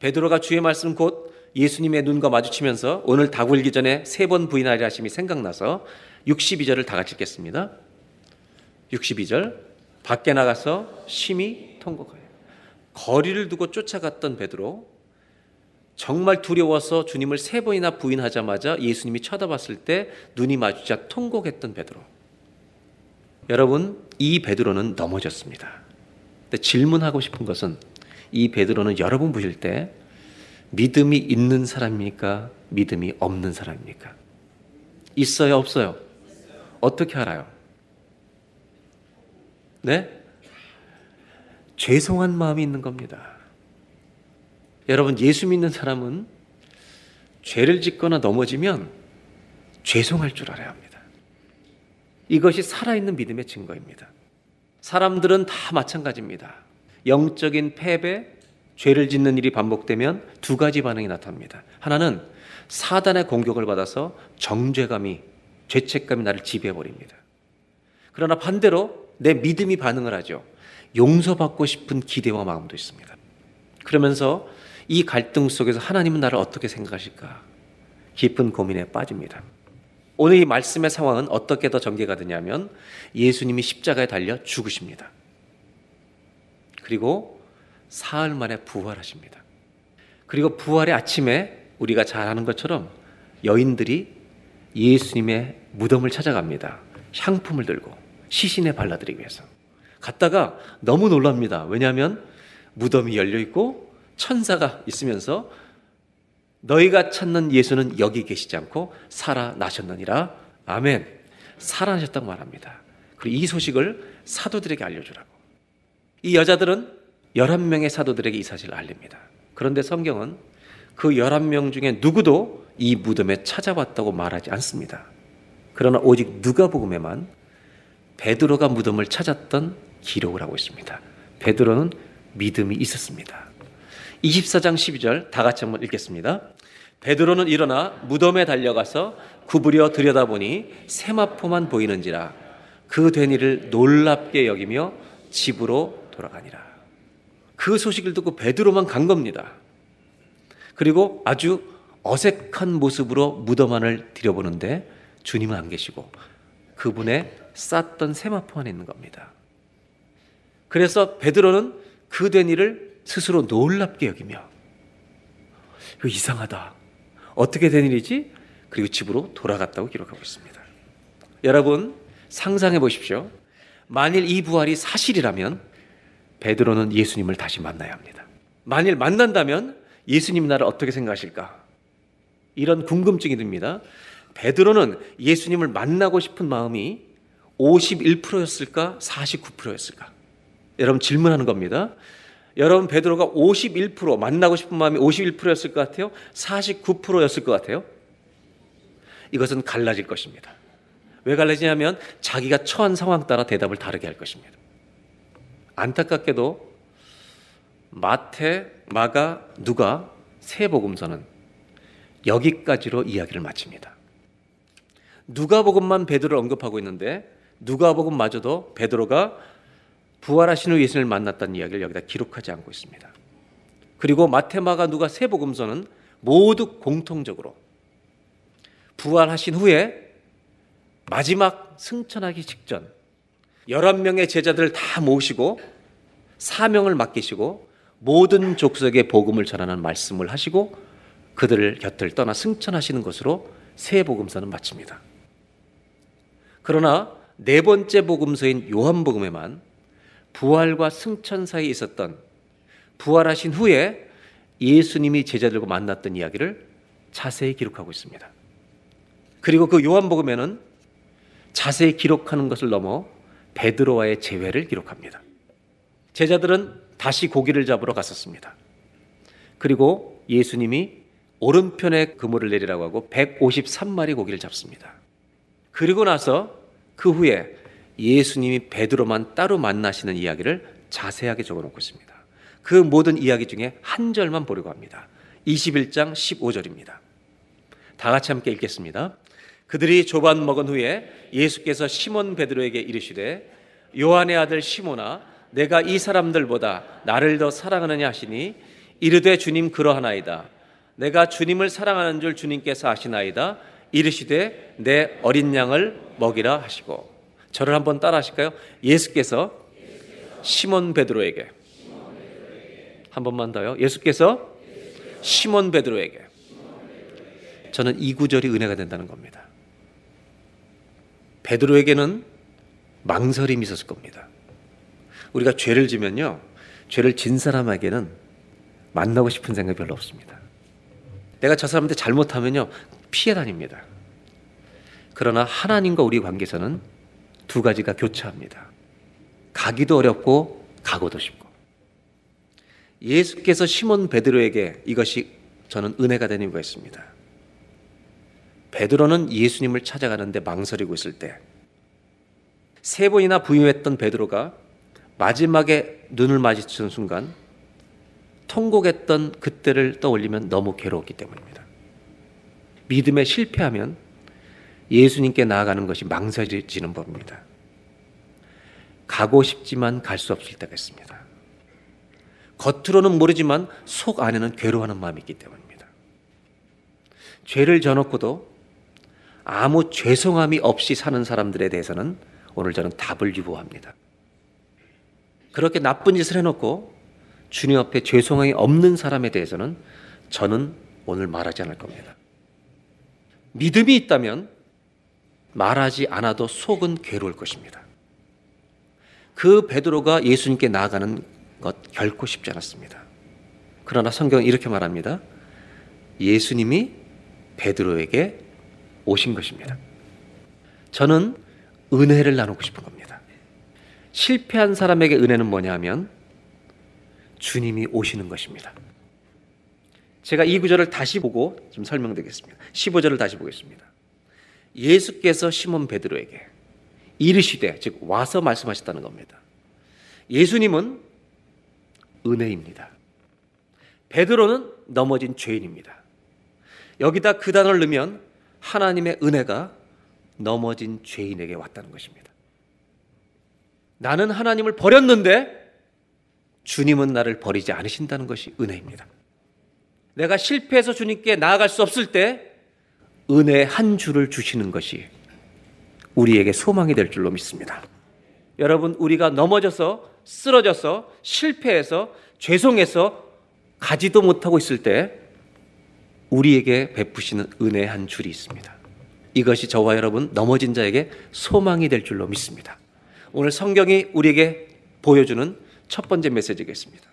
베드로가 주의 말씀 곧 예수님의 눈과 마주치면서 오늘 닭 울기 전에 세 번 부인하리 하심이 생각나서 62절을 다 같이 읽겠습니다. 62절 밖에 나가서 심히 통곡하여 거리를 두고 쫓아갔던 베드로 정말 두려워서 주님을 세 번이나 부인하자마자 예수님이 쳐다봤을 때 눈이 마주자 통곡했던 베드로. 여러분, 이 베드로는 넘어졌습니다. 근데 질문하고 싶은 것은 이 베드로는 여러분 보실 때 믿음이 있는 사람입니까? 믿음이 없는 사람입니까? 있어요, 없어요? 어떻게 알아요? 네? 죄송한 마음이 있는 겁니다. 여러분, 예수 믿는 사람은 죄를 짓거나 넘어지면 죄송할 줄 알아야 합니다. 이것이 살아있는 믿음의 증거입니다. 사람들은 다 마찬가지입니다. 영적인 패배, 죄를 짓는 일이 반복되면 두 가지 반응이 나타납니다. 하나는 사단의 공격을 받아서 정죄감이, 죄책감이 나를 지배해버립니다. 그러나 반대로 내 믿음이 반응을 하죠. 용서받고 싶은 기대와 마음도 있습니다. 그러면서 이 갈등 속에서 하나님은 나를 어떻게 생각하실까? 깊은 고민에 빠집니다. 오늘 이 말씀의 상황은 어떻게 더 전개가 되냐면 예수님이 십자가에 달려 죽으십니다. 그리고 사흘 만에 부활하십니다. 그리고 부활의 아침에 우리가 잘 아는 것처럼 여인들이 예수님의 무덤을 찾아갑니다. 향품을 들고 시신에 발라드리기 위해서. 갔다가 너무 놀랍니다. 왜냐하면 무덤이 열려 있고 천사가 있으면서 너희가 찾는 예수는 여기 계시지 않고 살아나셨느니라. 아멘. 살아나셨다고 말합니다. 그리고 이 소식을 사도들에게 알려주라고. 이 여자들은 11명의 사도들에게 이 사실을 알립니다. 그런데 성경은 그 11명 중에 누구도 이 무덤에 찾아왔다고 말하지 않습니다. 그러나 오직 누가복음에만 베드로가 무덤을 찾았던 기록을 하고 있습니다. 베드로는 믿음이 있었습니다. 24장 12절 다 같이 한번 읽겠습니다. 베드로는 일어나 무덤에 달려가서 구부려 들여다보니 세마포만 보이는지라 그된 일을 놀랍게 여기며 집으로 돌아가니라. 그 소식을 듣고 베드로만 간 겁니다. 그리고 아주 어색한 모습으로 무덤 안을 들여보는데 주님은 안 계시고 그분의 쌌던 세마포 안에 있는 겁니다. 그래서 베드로는 그 된 일을 스스로 놀랍게 여기며 이거 이상하다. 어떻게 된 일이지? 그리고 집으로 돌아갔다고 기록하고 있습니다. 여러분 상상해 보십시오. 만일 이 부활이 사실이라면 베드로는 예수님을 다시 만나야 합니다. 만일 만난다면 예수님 나를 어떻게 생각하실까? 이런 궁금증이 듭니다. 베드로는 예수님을 만나고 싶은 마음이 51%였을까? 49%였을까? 여러분 질문하는 겁니다. 여러분 베드로가 51% 만나고 싶은 마음이 51%였을 것 같아요? 49%였을 것 같아요? 이것은 갈라질 것입니다. 왜 갈라지냐면 자기가 처한 상황 따라 대답을 다르게 할 것입니다. 안타깝게도 마태, 마가, 누가 세 복음서는 여기까지로 이야기를 마칩니다. 누가복음만 베드로를 언급하고 있는데 누가복음마저도 베드로가 부활하신 후 예수님을 만났다는 이야기를 여기다 기록하지 않고 있습니다. 그리고 마테마가 누가 세 복음서는 모두 공통적으로 부활하신 후에 마지막 승천하기 직전 11명의 제자들을 다 모시고 사명을 맡기시고 모든 족속에 복음을 전하는 말씀을 하시고 그들을 곁을 떠나 승천하시는 것으로 새 복음서는 마칩니다. 그러나 네 번째 복음서인 요한복음에만 부활과 승천 사이에 있었던 부활하신 후에 예수님이 제자들과 만났던 이야기를 자세히 기록하고 있습니다. 그리고 그 요한복음에는 자세히 기록하는 것을 넘어 베드로와의 재회를 기록합니다. 제자들은 다시 고기를 잡으러 갔었습니다. 그리고 예수님이 오른편에 그물을 내리라고 하고 153마리 고기를 잡습니다. 그리고 나서 그 후에 예수님이 베드로만 따로 만나시는 이야기를 자세하게 적어 놓고 있습니다. 그 모든 이야기 중에 한 절만 보려고 합니다. 21장 15절입니다. 다 같이 함께 읽겠습니다. 그들이 조반 먹은 후에 예수께서 시몬 베드로에게 이르시되 요한의 아들 시몬아 내가 이 사람들보다 나를 더 사랑하느냐 하시니 이르되 주님 그러하나이다. 내가 주님을 사랑하는 줄 주님께서 아시나이다. 이르시되 내 어린 양을 먹이라 하시고 저를 한번 따라 하실까요? 예수께서 시몬 베드로에게 한 번만 더요. 예수께서 시몬 베드로에게 저는 이 구절이 은혜가 된다는 겁니다. 베드로에게는 망설임이 있었을 겁니다. 우리가 죄를 지면요. 죄를 진 사람에게는 만나고 싶은 생각이 별로 없습니다. 내가 저 사람한테 잘못하면요. 피해 다닙니다. 그러나 하나님과 우리 관계에서는 두 가지가 교차합니다. 가기도 어렵고 가고도 쉽고. 예수께서 시몬 베드로에게 이것이 저는 은혜가 된 이유가 있습니다. 베드로는 예수님을 찾아가는데 망설이고 있을 때 세 번이나 부유했던 베드로가 마지막에 눈을 마주치는 순간 통곡했던 그때를 떠올리면 너무 괴로웠기 때문입니다. 믿음에 실패하면 예수님께 나아가는 것이 망설여지는 법입니다. 가고 싶지만 갈 수 없을 때가 있습니다. 겉으로는 모르지만 속 안에는 괴로워하는 마음이 있기 때문입니다. 죄를 져놓고도 아무 죄송함이 없이 사는 사람들에 대해서는 오늘 저는 답을 유보합니다. 그렇게 나쁜 짓을 해놓고 주님 앞에 죄송함이 없는 사람에 대해서는 저는 오늘 말하지 않을 겁니다. 믿음이 있다면 말하지 않아도 속은 괴로울 것입니다. 그 베드로가 예수님께 나아가는 것 결코 쉽지 않았습니다. 그러나 성경은 이렇게 말합니다. 예수님이 베드로에게 오신 것입니다. 저는 은혜를 나누고 싶은 겁니다. 실패한 사람에게 은혜는 뭐냐 하면 주님이 오시는 것입니다. 제가 이 구절을 다시 보고 좀 설명드리겠습니다. 15절을 다시 보겠습니다. 예수께서 시몬 베드로에게 이르시되 즉 와서 말씀하셨다는 겁니다. 예수님은 은혜입니다. 베드로는 넘어진 죄인입니다. 여기다 그 단어를 넣으면 하나님의 은혜가 넘어진 죄인에게 왔다는 것입니다. 나는 하나님을 버렸는데 주님은 나를 버리지 않으신다는 것이 은혜입니다. 내가 실패해서 주님께 나아갈 수 없을 때 은혜 한 줄을 주시는 것이 우리에게 소망이 될 줄로 믿습니다. 여러분, 우리가 넘어져서 쓰러져서 실패해서 죄송해서 가지도 못하고 있을 때 우리에게 베푸시는 은혜 한 줄이 있습니다. 이것이 저와 여러분 넘어진 자에게 소망이 될 줄로 믿습니다. 오늘 성경이 우리에게 보여주는 첫 번째 메시지겠습니다.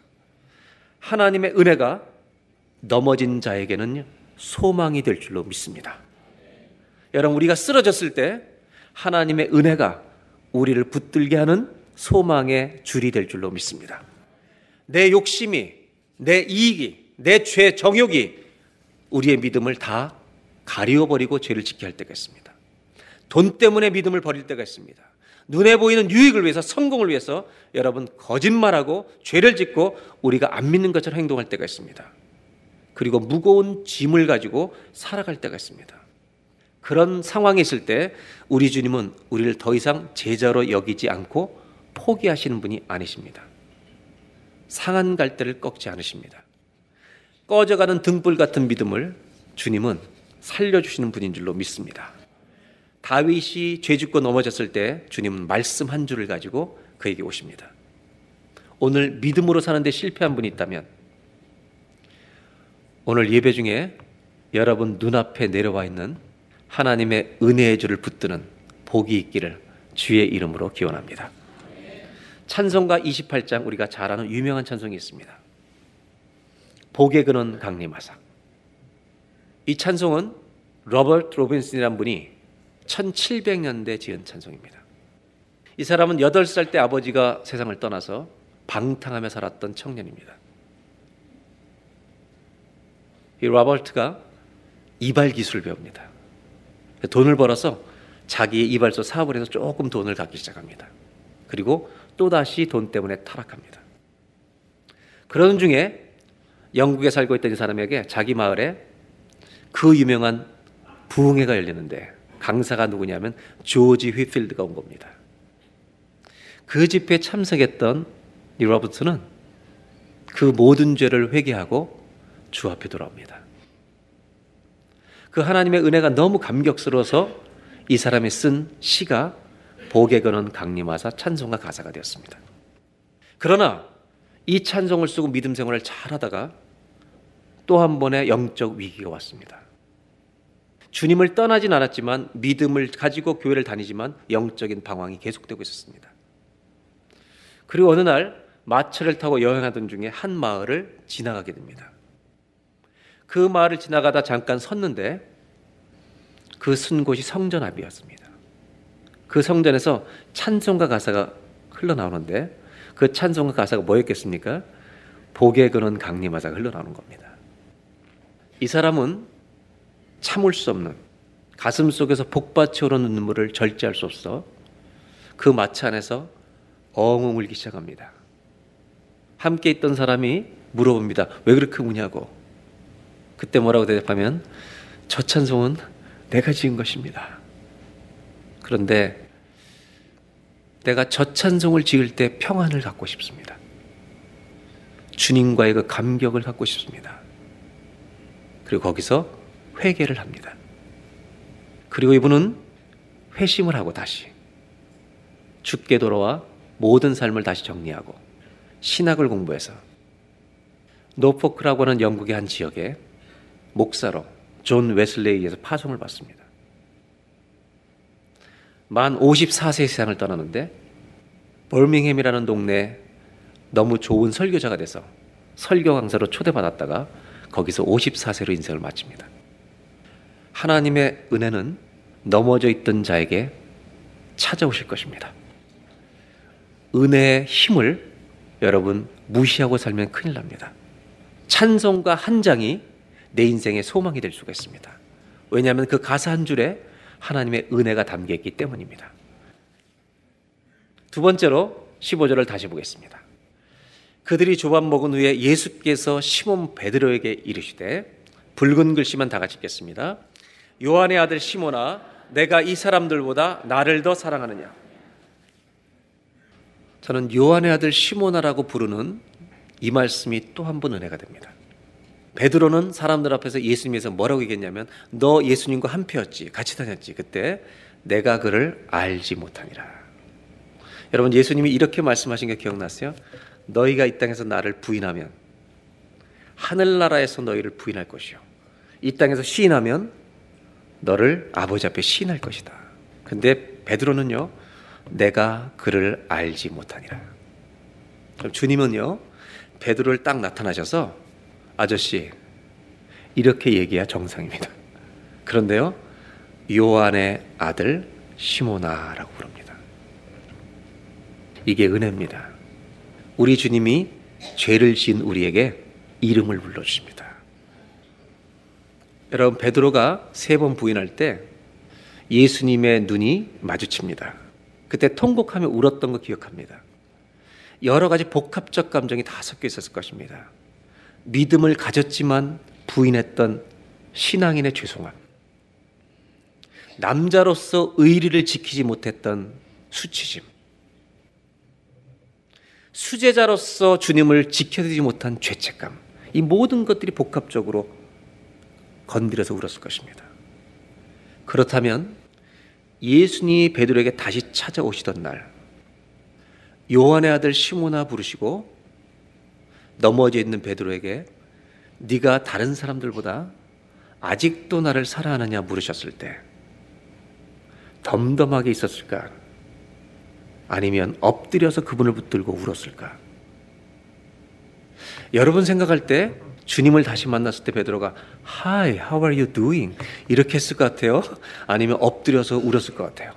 하나님의 은혜가 넘어진 자에게는 소망이 될 줄로 믿습니다. 여러분, 우리가 쓰러졌을 때 하나님의 은혜가 우리를 붙들게 하는 소망의 줄이 될 줄로 믿습니다. 내 욕심이, 내 이익이, 내 죄 정욕이 우리의 믿음을 다 가리워버리고 죄를 지게 할 때가 있습니다. 돈 때문에 믿음을 버릴 때가 있습니다. 눈에 보이는 유익을 위해서 성공을 위해서 여러분 거짓말하고 죄를 짓고 우리가 안 믿는 것처럼 행동할 때가 있습니다. 그리고 무거운 짐을 가지고 살아갈 때가 있습니다. 그런 상황이 있을 때 우리 주님은 우리를 더 이상 제자로 여기지 않고 포기하시는 분이 아니십니다. 상한 갈대를 꺾지 않으십니다. 꺼져가는 등불 같은 믿음을 주님은 살려주시는 분인 줄로 믿습니다. 다윗이 죄 짓고 넘어졌을 때 주님은 말씀 한 줄을 가지고 그에게 오십니다. 오늘 믿음으로 사는데 실패한 분이 있다면 오늘 예배 중에 여러분 눈앞에 내려와 있는 하나님의 은혜의 줄을 붙드는 복이 있기를 주의 이름으로 기원합니다. 찬송가 28장 우리가 잘 아는 유명한 찬송이 있습니다. 복의 근원 강림하사. 이 찬송은 로버트 로빈슨이라는 분이 1700년대 지은 찬송입니다. 이 사람은 8살 때 아버지가 세상을 떠나서 방탕하며 살았던 청년입니다. 이 로버트가 이발 기술을 배웁니다. 돈을 벌어서 자기의 이발소 사업을 해서 조금 돈을 갖기 시작합니다. 그리고 또다시 돈 때문에 타락합니다. 그러는 중에 영국에 살고 있던 이 사람에게 자기 마을에 그 유명한 부흥회가 열리는데 강사가 누구냐면 조지 휘필드가 온 겁니다. 그 집회에 참석했던 이 로버트는 그 모든 죄를 회개하고 주 앞에 돌아옵니다. 그 하나님의 은혜가 너무 감격스러워서 이 사람이 쓴 시가 복에 거는 강림하사 찬송가 가사가 되었습니다. 그러나 이 찬송을 쓰고 믿음 생활을 잘하다가 또 한 번의 영적 위기가 왔습니다. 주님을 떠나진 않았지만 믿음을 가지고 교회를 다니지만 영적인 방황이 계속되고 있었습니다. 그리고 어느 날 마차를 타고 여행하던 중에 한 마을을 지나가게 됩니다. 그 마을을 지나가다 잠깐 섰는데 그쓴 곳이 성전 앞이었습니다. 그 성전에서 찬송가 가사가 흘러나오는데 그 찬송가 가사가 뭐였겠습니까? 복에 그는 강림하사가 흘러나오는 겁니다. 이 사람은 참을 수 없는 가슴 속에서 복받쳐 오르는 눈물을 절제할 수 없어 그 마차 안에서 엉엉 울기 시작합니다. 함께 있던 사람이 물어봅니다. 왜 그렇게 우냐고. 그때 뭐라고 대답하면 저 찬송은 내가 지은 것입니다. 그런데 내가 저 찬송을 지을 때 평안을 갖고 싶습니다. 주님과의 그 감격을 갖고 싶습니다. 그리고 거기서 회개를 합니다. 그리고 이분은 회심을 하고 다시 주께 돌아와 모든 삶을 다시 정리하고 신학을 공부해서 노포크라고 하는 영국의 한 지역에 목사로 존 웨슬레에게서 파송을 받습니다. 만 54세 세상을 떠나는데 벌밍햄이라는 동네에 너무 좋은 설교자가 돼서 설교 강사로 초대받았다가 거기서 54세로 인생을 마칩니다. 하나님의 은혜는 넘어져 있던 자에게 찾아오실 것입니다. 은혜의 힘을 여러분 무시하고 살면 큰일 납니다. 찬송가 한 장이 내 인생의 소망이 될 수가 있습니다. 왜냐하면 그 가사 한 줄에 하나님의 은혜가 담겨 있기 때문입니다. 두 번째로 15절을 다시 보겠습니다. 그들이 조밥 먹은 후에 예수께서 시몬 베드로에게 이르시되 붉은 글씨만 다 같이 읽겠습니다. 요한의 아들 시몬아 내가 이 사람들보다 나를 더 사랑하느냐 저는 요한의 아들 시모나라고 부르는 이 말씀이 또 한 번 은혜가 됩니다. 베드로는 사람들 앞에서 예수님에서 뭐라고 얘기했냐면 너 예수님과 한패였지 같이 다녔지 그때 내가 그를 알지 못하니라. 여러분 예수님이 이렇게 말씀하신 게 기억나세요? 너희가 이 땅에서 나를 부인하면 하늘나라에서 너희를 부인할 것이요. 이 땅에서 시인하면 너를 아버지 앞에 시인할 것이다. 근데 베드로는요 내가 그를 알지 못하니라. 그럼 주님은요, 베드로를 딱 나타나셔서 아저씨 이렇게 얘기해야 정상입니다. 그런데요, 요한의 아들 시모나라고 부릅니다. 이게 은혜입니다. 우리 주님이 죄를 지은 우리에게 이름을 불러 주십니다. 여러분 베드로가 세 번 부인할 때 예수님의 눈이 마주칩니다. 그때 통곡하며 울었던 거 기억합니다. 여러 가지 복합적 감정이 다 섞여 있었을 것입니다. 믿음을 가졌지만 부인했던 신앙인의 죄송함. 남자로서 의리를 지키지 못했던 수치심. 수제자로서 주님을 지켜드리지 못한 죄책감. 이 모든 것들이 복합적으로 건드려서 울었을 것입니다. 그렇다면 예수님이 베드로에게 다시 찾아오시던 날 요한의 아들 시모나 부르시고 넘어져 있는 베드로에게 네가 다른 사람들보다 아직도 나를 사랑하느냐 물으셨을 때 덤덤하게 있었을까? 아니면 엎드려서 그분을 붙들고 울었을까? 여러분 생각할 때 주님을 다시 만났을 때 베드로가 Hi, how are you doing? 이렇게 했을 것 같아요. 아니면 엎드려서 울었을 것 같아요.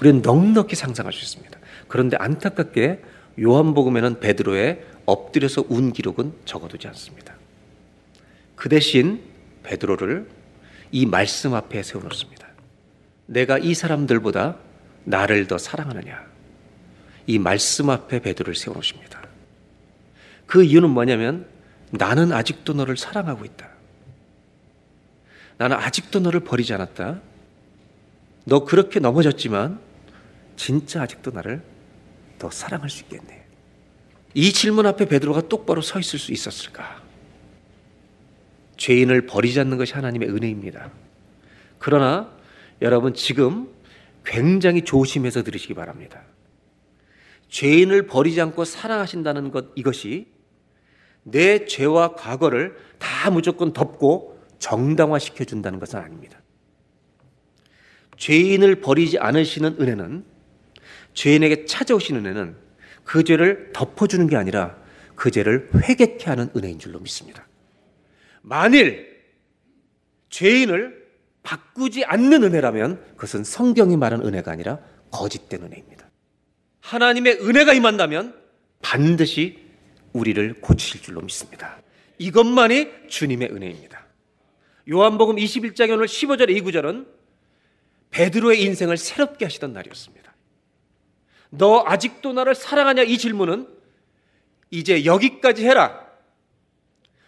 우리는 넉넉히 상상할 수 있습니다. 그런데 안타깝게 요한복음에는 베드로의 엎드려서 운 기록은 적어두지 않습니다. 그 대신 베드로를 이 말씀 앞에 세워놓습니다. 내가 이 사람들보다 나를 더 사랑하느냐? 이 말씀 앞에 베드로를 세워놓으십니다. 그 이유는 뭐냐면 나는 아직도 너를 사랑하고 있다. 나는 아직도 너를 버리지 않았다. 너 그렇게 넘어졌지만 진짜 아직도 나를 더 사랑할 수 있겠네. 이 질문 앞에 베드로가 똑바로 서 있을 수 있었을까? 죄인을 버리지 않는 것이 하나님의 은혜입니다. 그러나 여러분 지금 굉장히 조심해서 들으시기 바랍니다. 죄인을 버리지 않고 사랑하신다는 것 이것이 내 죄와 과거를 다 무조건 덮고 정당화시켜 준다는 것은 아닙니다. 죄인을 버리지 않으시는 은혜는 죄인에게 찾아오신 은혜는 그 죄를 덮어주는 게 아니라 그 죄를 회개케 하는 은혜인 줄로 믿습니다. 만일 죄인을 바꾸지 않는 은혜라면 그것은 성경이 말하는 은혜가 아니라 거짓된 은혜입니다. 하나님의 은혜가 임한다면 반드시 우리를 고칠 줄로 믿습니다. 이것만이 주님의 은혜입니다. 요한복음 21장 오늘 15절 2구절은 베드로의 인생을 새롭게 하시던 날이었습니다. 너 아직도 나를 사랑하냐 이 질문은 이제 여기까지 해라.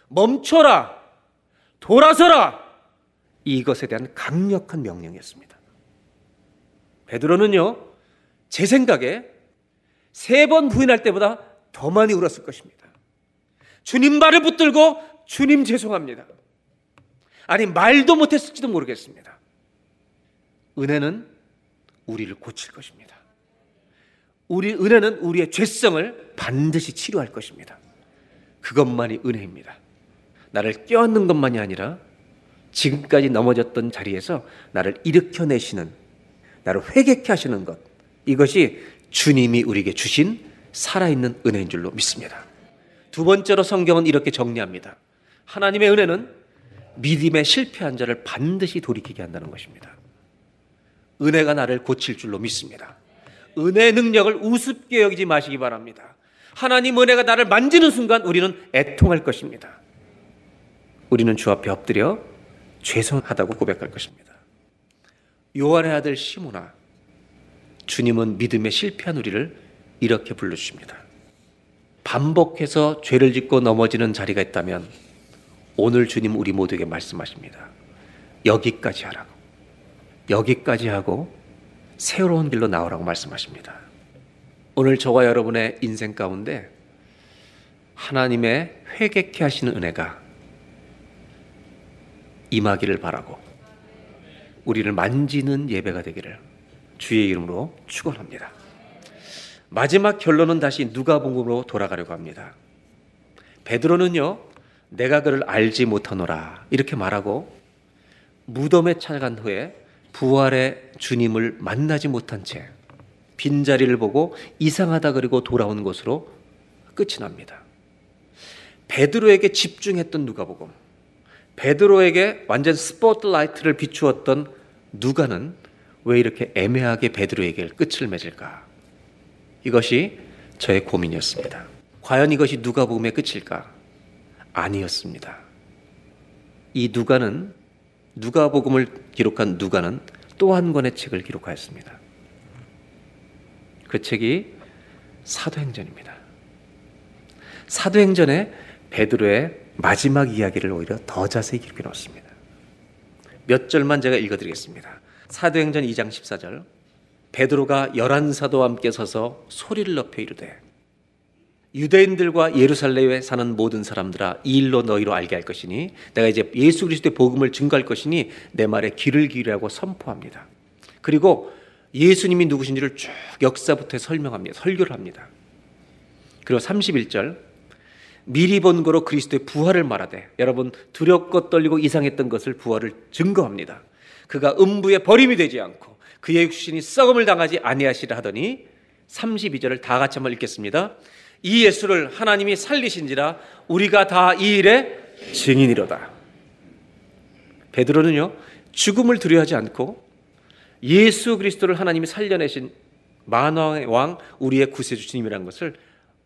멈춰라. 돌아서라. 이것에 대한 강력한 명령이었습니다. 베드로는요, 제 생각에 세 번 부인할 때보다 더 많이 울었을 것입니다. 주님 발을 붙들고 주님 죄송합니다. 아니, 말도 못했을지도 모르겠습니다. 은혜는 우리를 고칠 것입니다. 우리 은혜는 우리의 죄성을 반드시 치료할 것입니다. 그것만이 은혜입니다. 나를 껴안는 것만이 아니라 지금까지 넘어졌던 자리에서 나를 일으켜내시는, 나를 회개케 하시는 것. 이것이 주님이 우리에게 주신 살아있는 은혜인 줄로 믿습니다. 두 번째로 성경은 이렇게 정리합니다. 하나님의 은혜는 믿음에 실패한 자를 반드시 돌이키게 한다는 것입니다. 은혜가 나를 고칠 줄로 믿습니다. 은혜의 능력을 우습게 여기지 마시기 바랍니다. 하나님 은혜가 나를 만지는 순간 우리는 애통할 것입니다. 우리는 주 앞에 엎드려 죄송하다고 고백할 것입니다. 요한의 아들 시모나 주님은 믿음에 실패한 우리를 이렇게 불러주십니다. 반복해서 죄를 짓고 넘어지는 자리가 있다면 오늘 주님 우리 모두에게 말씀하십니다. 여기까지 하라고. 여기까지 하고 새로운 길로 나오라고 말씀하십니다. 오늘 저와 여러분의 인생 가운데 하나님의 회개케 하시는 은혜가 임하기를 바라고 우리를 만지는 예배가 되기를 주의 이름으로 축원합니다. 마지막 결론은 다시 누가복음으로 돌아가려고 합니다. 베드로는요, 내가 그를 알지 못하노라 이렇게 말하고 무덤에 찾아간 후에 부활의 주님을 만나지 못한 채 빈자리를 보고 이상하다 그리고 돌아온 것으로 끝이 납니다. 베드로에게 집중했던 누가복음, 베드로에게 완전 스포트라이트를 비추었던 누가는 왜 이렇게 애매하게 베드로에게 끝을 맺을까? 이것이 저의 고민이었습니다. 과연 이것이 누가복음의 끝일까? 아니었습니다. 이 누가는 누가복음을 기록한 누가는 또 한 권의 책을 기록하였습니다. 그 책이 사도행전입니다. 사도행전에 베드로의 마지막 이야기를 오히려 더 자세히 기록해 놓습니다. 몇 절만 제가 읽어 드리겠습니다. 사도행전 2장 14절. 베드로가 열한 사도와 함께 서서 소리를 높여 이르되 유대인들과 예루살렘에 사는 모든 사람들아 이 일로 너희로 알게 할 것이니 내가 이제 예수 그리스도의 복음을 증거할 것이니 내 말에 귀를 기울이라고 선포합니다. 그리고 예수님이 누구신지를 쭉 역사부터 설명합니다. 설교를 합니다. 그리고 31절 미리 본 거로 그리스도의 부활을 말하되 여러분 두렵고 떨리고 이상했던 것을 부활을 증거합니다. 그가 음부에 버림이 되지 않고 그의 육신이 썩음을 당하지 아니하시라 하더니 32절을 다 같이 한번 읽겠습니다. 이 예수를 하나님이 살리신지라 우리가 다 이 일의 증인이로다. 베드로는요 죽음을 두려워하지 않고 예수 그리스도를 하나님이 살려내신 만왕의 왕 우리의 구세주 주님이라는 것을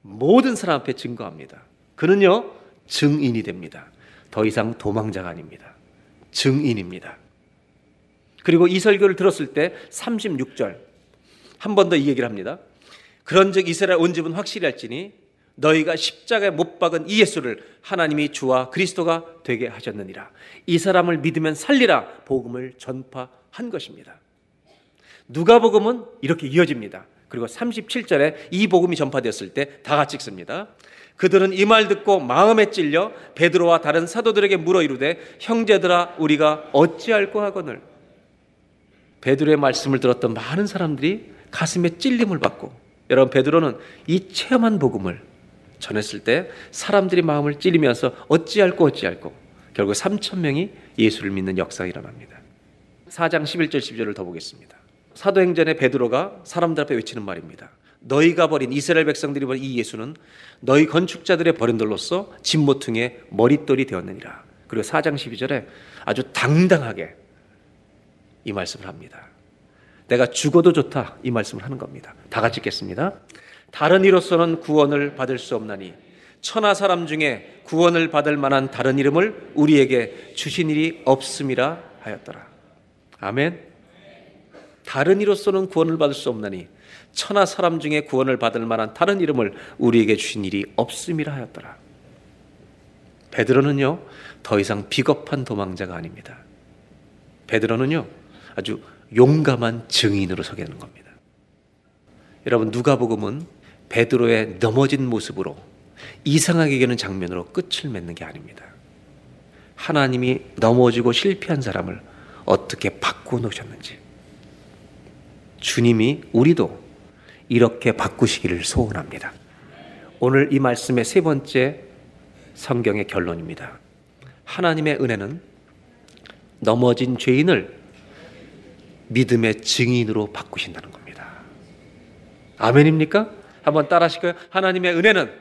모든 사람 앞에 증거합니다. 그는요 증인이 됩니다. 더 이상 도망자가 아닙니다. 증인입니다. 그리고 이 설교를 들었을 때 36절 한 번 더 이 얘기를 합니다. 그런즉 이스라엘 온 집은 확실히 할지니 너희가 십자가에 못 박은 이 예수를 하나님이 주와 그리스도가 되게 하셨느니라. 이 사람을 믿으면 살리라 복음을 전파한 것입니다. 누가복음은 이렇게 이어집니다. 그리고 37절에 이 복음이 전파되었을 때 다 같이 읽습니다. 그들은 이 말 듣고 마음에 찔려 베드로와 다른 사도들에게 물어 이르되 형제들아 우리가 어찌할꼬 하거늘 베드로의 말씀을 들었던 많은 사람들이 가슴에 찔림을 받고 여러분 베드로는 이 체험한 복음을 전했을 때 사람들이 마음을 찔리면서 어찌할꼬 어찌할꼬 결국 3천 명이 예수를 믿는 역사가 일어납니다. 4장 11절 12절을 더 보겠습니다. 사도행전의 베드로가 사람들 앞에 외치는 말입니다. 너희가 버린 이스라엘 백성들이 버린 이 예수는 너희 건축자들의 버림돌로서 진모퉁의 머릿돌이 되었느니라. 그리고 4장 12절에 아주 당당하게 이 말씀을 합니다. 내가 죽어도 좋다 이 말씀을 하는 겁니다. 다 같이 읽겠습니다. 다른 이로서는 구원을 받을 수 없나니 천하 사람 중에 구원을 받을 만한 다른 이름을 우리에게 주신 일이 없음이라 하였더라. 아멘. 다른 이로서는 구원을 받을 수 없나니 천하 사람 중에 구원을 받을 만한 다른 이름을 우리에게 주신 일이 없음이라 하였더라. 베드로는요 더 이상 비겁한 도망자가 아닙니다. 베드로는요 아주 용감한 증인으로 서게 되는 겁니다. 여러분 누가복음은 베드로의 넘어진 모습으로 이상하게 여기는 장면으로 끝을 맺는 게 아닙니다. 하나님이 넘어지고 실패한 사람을 어떻게 바꾸어 놓으셨는지 주님이 우리도 이렇게 바꾸시기를 소원합니다. 오늘 이 말씀의 세 번째 성경의 결론입니다. 하나님의 은혜는 넘어진 죄인을 믿음의 증인으로 바꾸신다는 겁니다. 아멘입니까? 한번 따라 하실까요? 하나님의 은혜는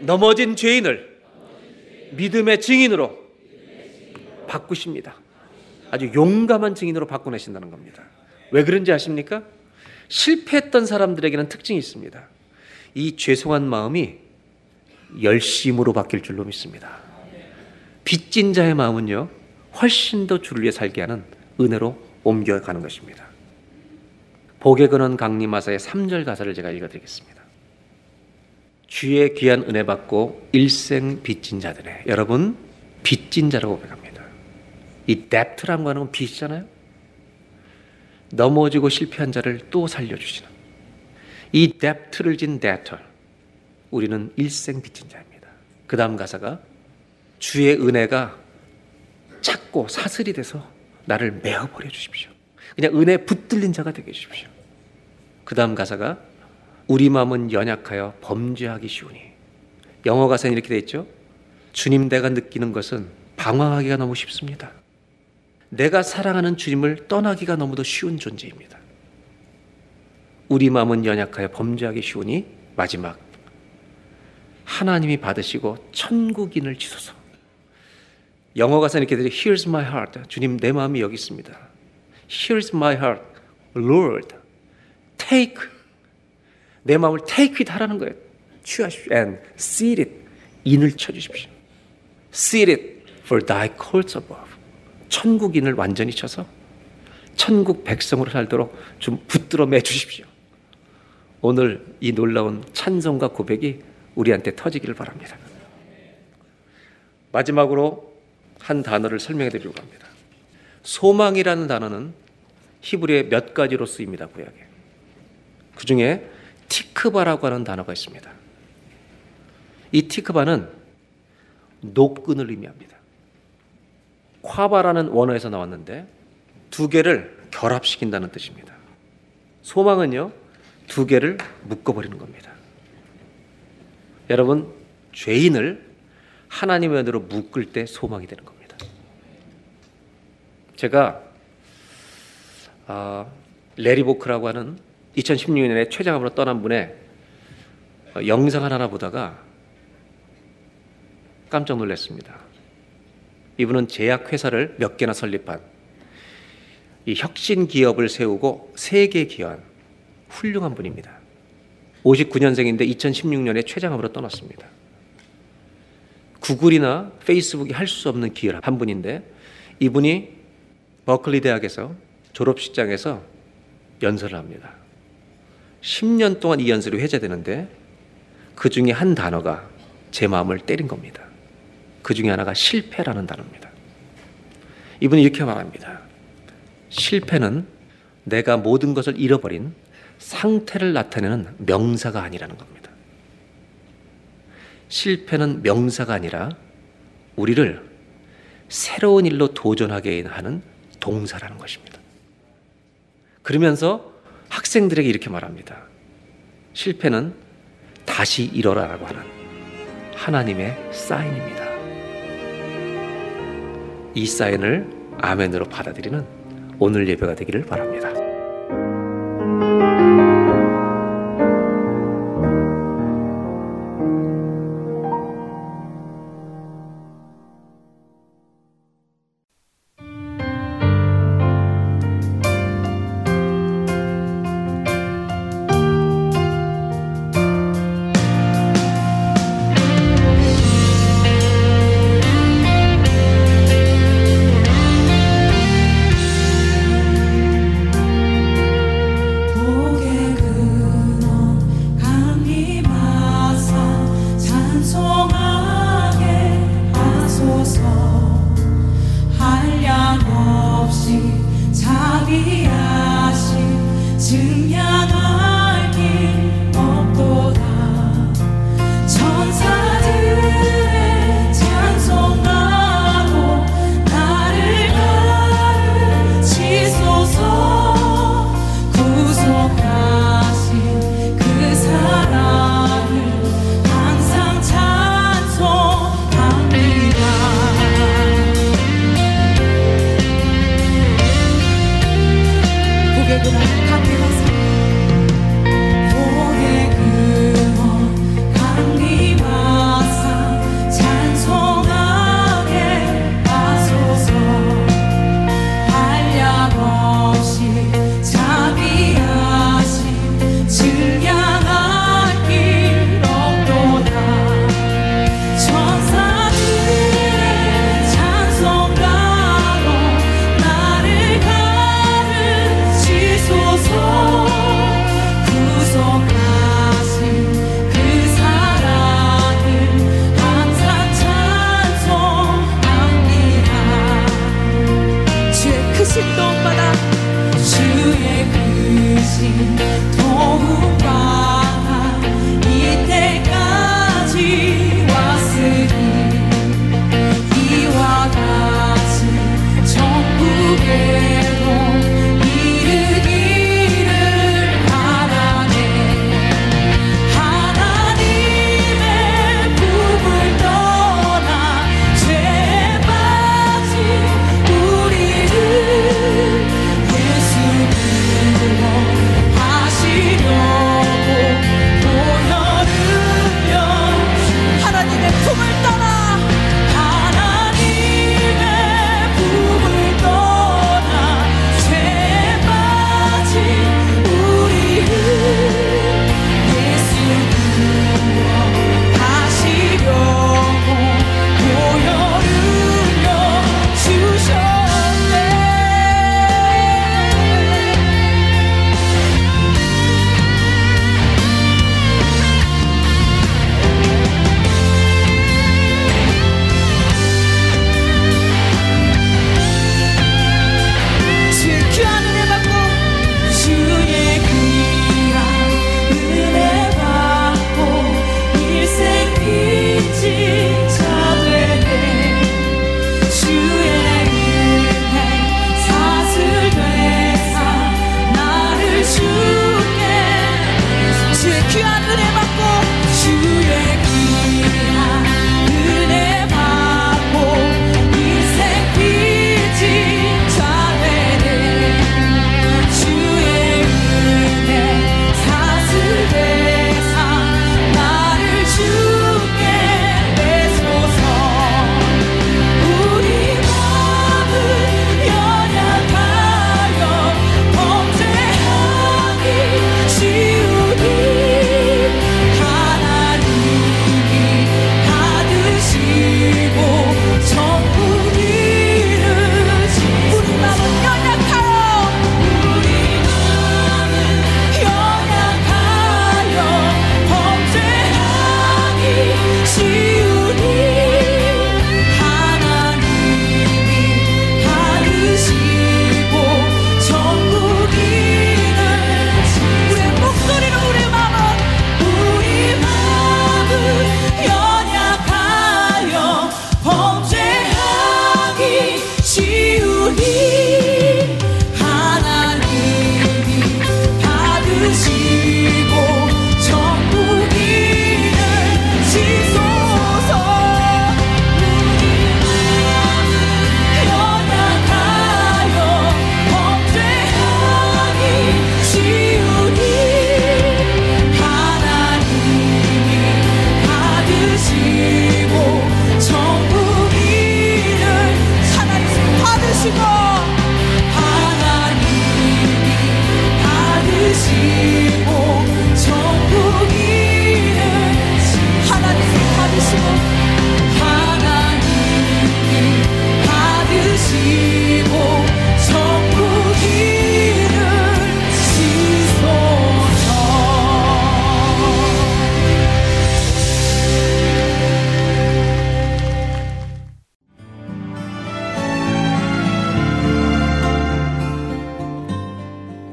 넘어진 죄인을 믿음의 증인으로 바꾸십니다. 아주 용감한 증인으로 바꿔내신다는 겁니다. 왜 그런지 아십니까? 실패했던 사람들에게는 특징이 있습니다. 이 죄송한 마음이 열심으로 바뀔 줄로 믿습니다. 빚진 자의 마음은요, 훨씬 더 주를 위해 살게 하는 은혜로 옮겨가는 것입니다. 복에 거는 강림하사의 3절 가사를 제가 읽어드리겠습니다. 주의 귀한 은혜 받고 일생 빚진 자들의 여러분 빚진 자라고 고백합니다. 이 debt라는 거는 빚이잖아요. 넘어지고 실패한 자를 또 살려주시는 이 debt를 진 debtor 우리는 일생 빚진 자입니다. 그 다음 가사가 주의 은혜가 작고 사슬이 돼서 나를 메어버려 주십시오. 그냥 은혜 붙들린 자가 되게 해주십시오. 그 다음 가사가 우리 마음은 연약하여 범죄하기 쉬우니 영어 가사는 이렇게 돼 있죠. 주님 내가 느끼는 것은 방황하기가 너무 쉽습니다. 내가 사랑하는 주님을 떠나기가 너무도 쉬운 존재입니다. 우리 마음은 연약하여 범죄하기 쉬우니 마지막 하나님이 받으시고 천국인을 지소서. 영어 가사는 이렇게 되죠. Here's my heart. 주님 내 마음이 여기 있습니다. Here's my heart. Lord. Take. 내 마음을 take it 하라는 거예요. 취하십시오. And seal it. 인을 쳐주십시오. Seal it for thy courts above. 천국인을 완전히 쳐서 천국 백성으로 살도록 좀 붙들어 매 주십시오. 오늘 이 놀라운 찬송과 고백이 우리한테 터지기를 바랍니다. 마지막으로 한 단어를 설명해 드리려고 합니다. 소망이라는 단어는 히브리의 몇 가지로 쓰입니다, 구약에. 그 중에 티크바라고 하는 단어가 있습니다. 이 티크바는 노끈을 의미합니다. 콰바라는 원어에서 나왔는데 두 개를 결합시킨다는 뜻입니다. 소망은요, 두 개를 묶어버리는 겁니다. 여러분, 죄인을 하나님의 은혜로 묶을 때 소망이 되는 겁니다. 제가 아, 레리 보크라고 하는 2016년에 최장암으로 떠난 분의 영상을 하나 보다가 깜짝 놀랐습니다. 이분은 제약회사를 몇 개나 설립한 이 혁신 기업을 세우고 세계 기여한 훌륭한 분입니다. 59년생인데 2016년에 최장암으로 떠났습니다. 구글이나 페이스북이 할 수 없는 기여를 한 분인데 이분이 버클리 대학에서 졸업식장에서 연설을 합니다. 10년 동안 이 연설이 회자되는데 그 중에 한 단어가 제 마음을 때린 겁니다. 그 중에 하나가 실패라는 단어입니다. 이분이 이렇게 말합니다. 실패는 내가 모든 것을 잃어버린 상태를 나타내는 명사가 아니라는 겁니다. 실패는 명사가 아니라 우리를 새로운 일로 도전하게 하는 동사라는 것입니다. 그러면서 학생들에게 이렇게 말합니다. 실패는 다시 일어나라고 하는 하나님의 사인입니다. 이 사인을 아멘으로 받아들이는 오늘 예배가 되기를 바랍니다.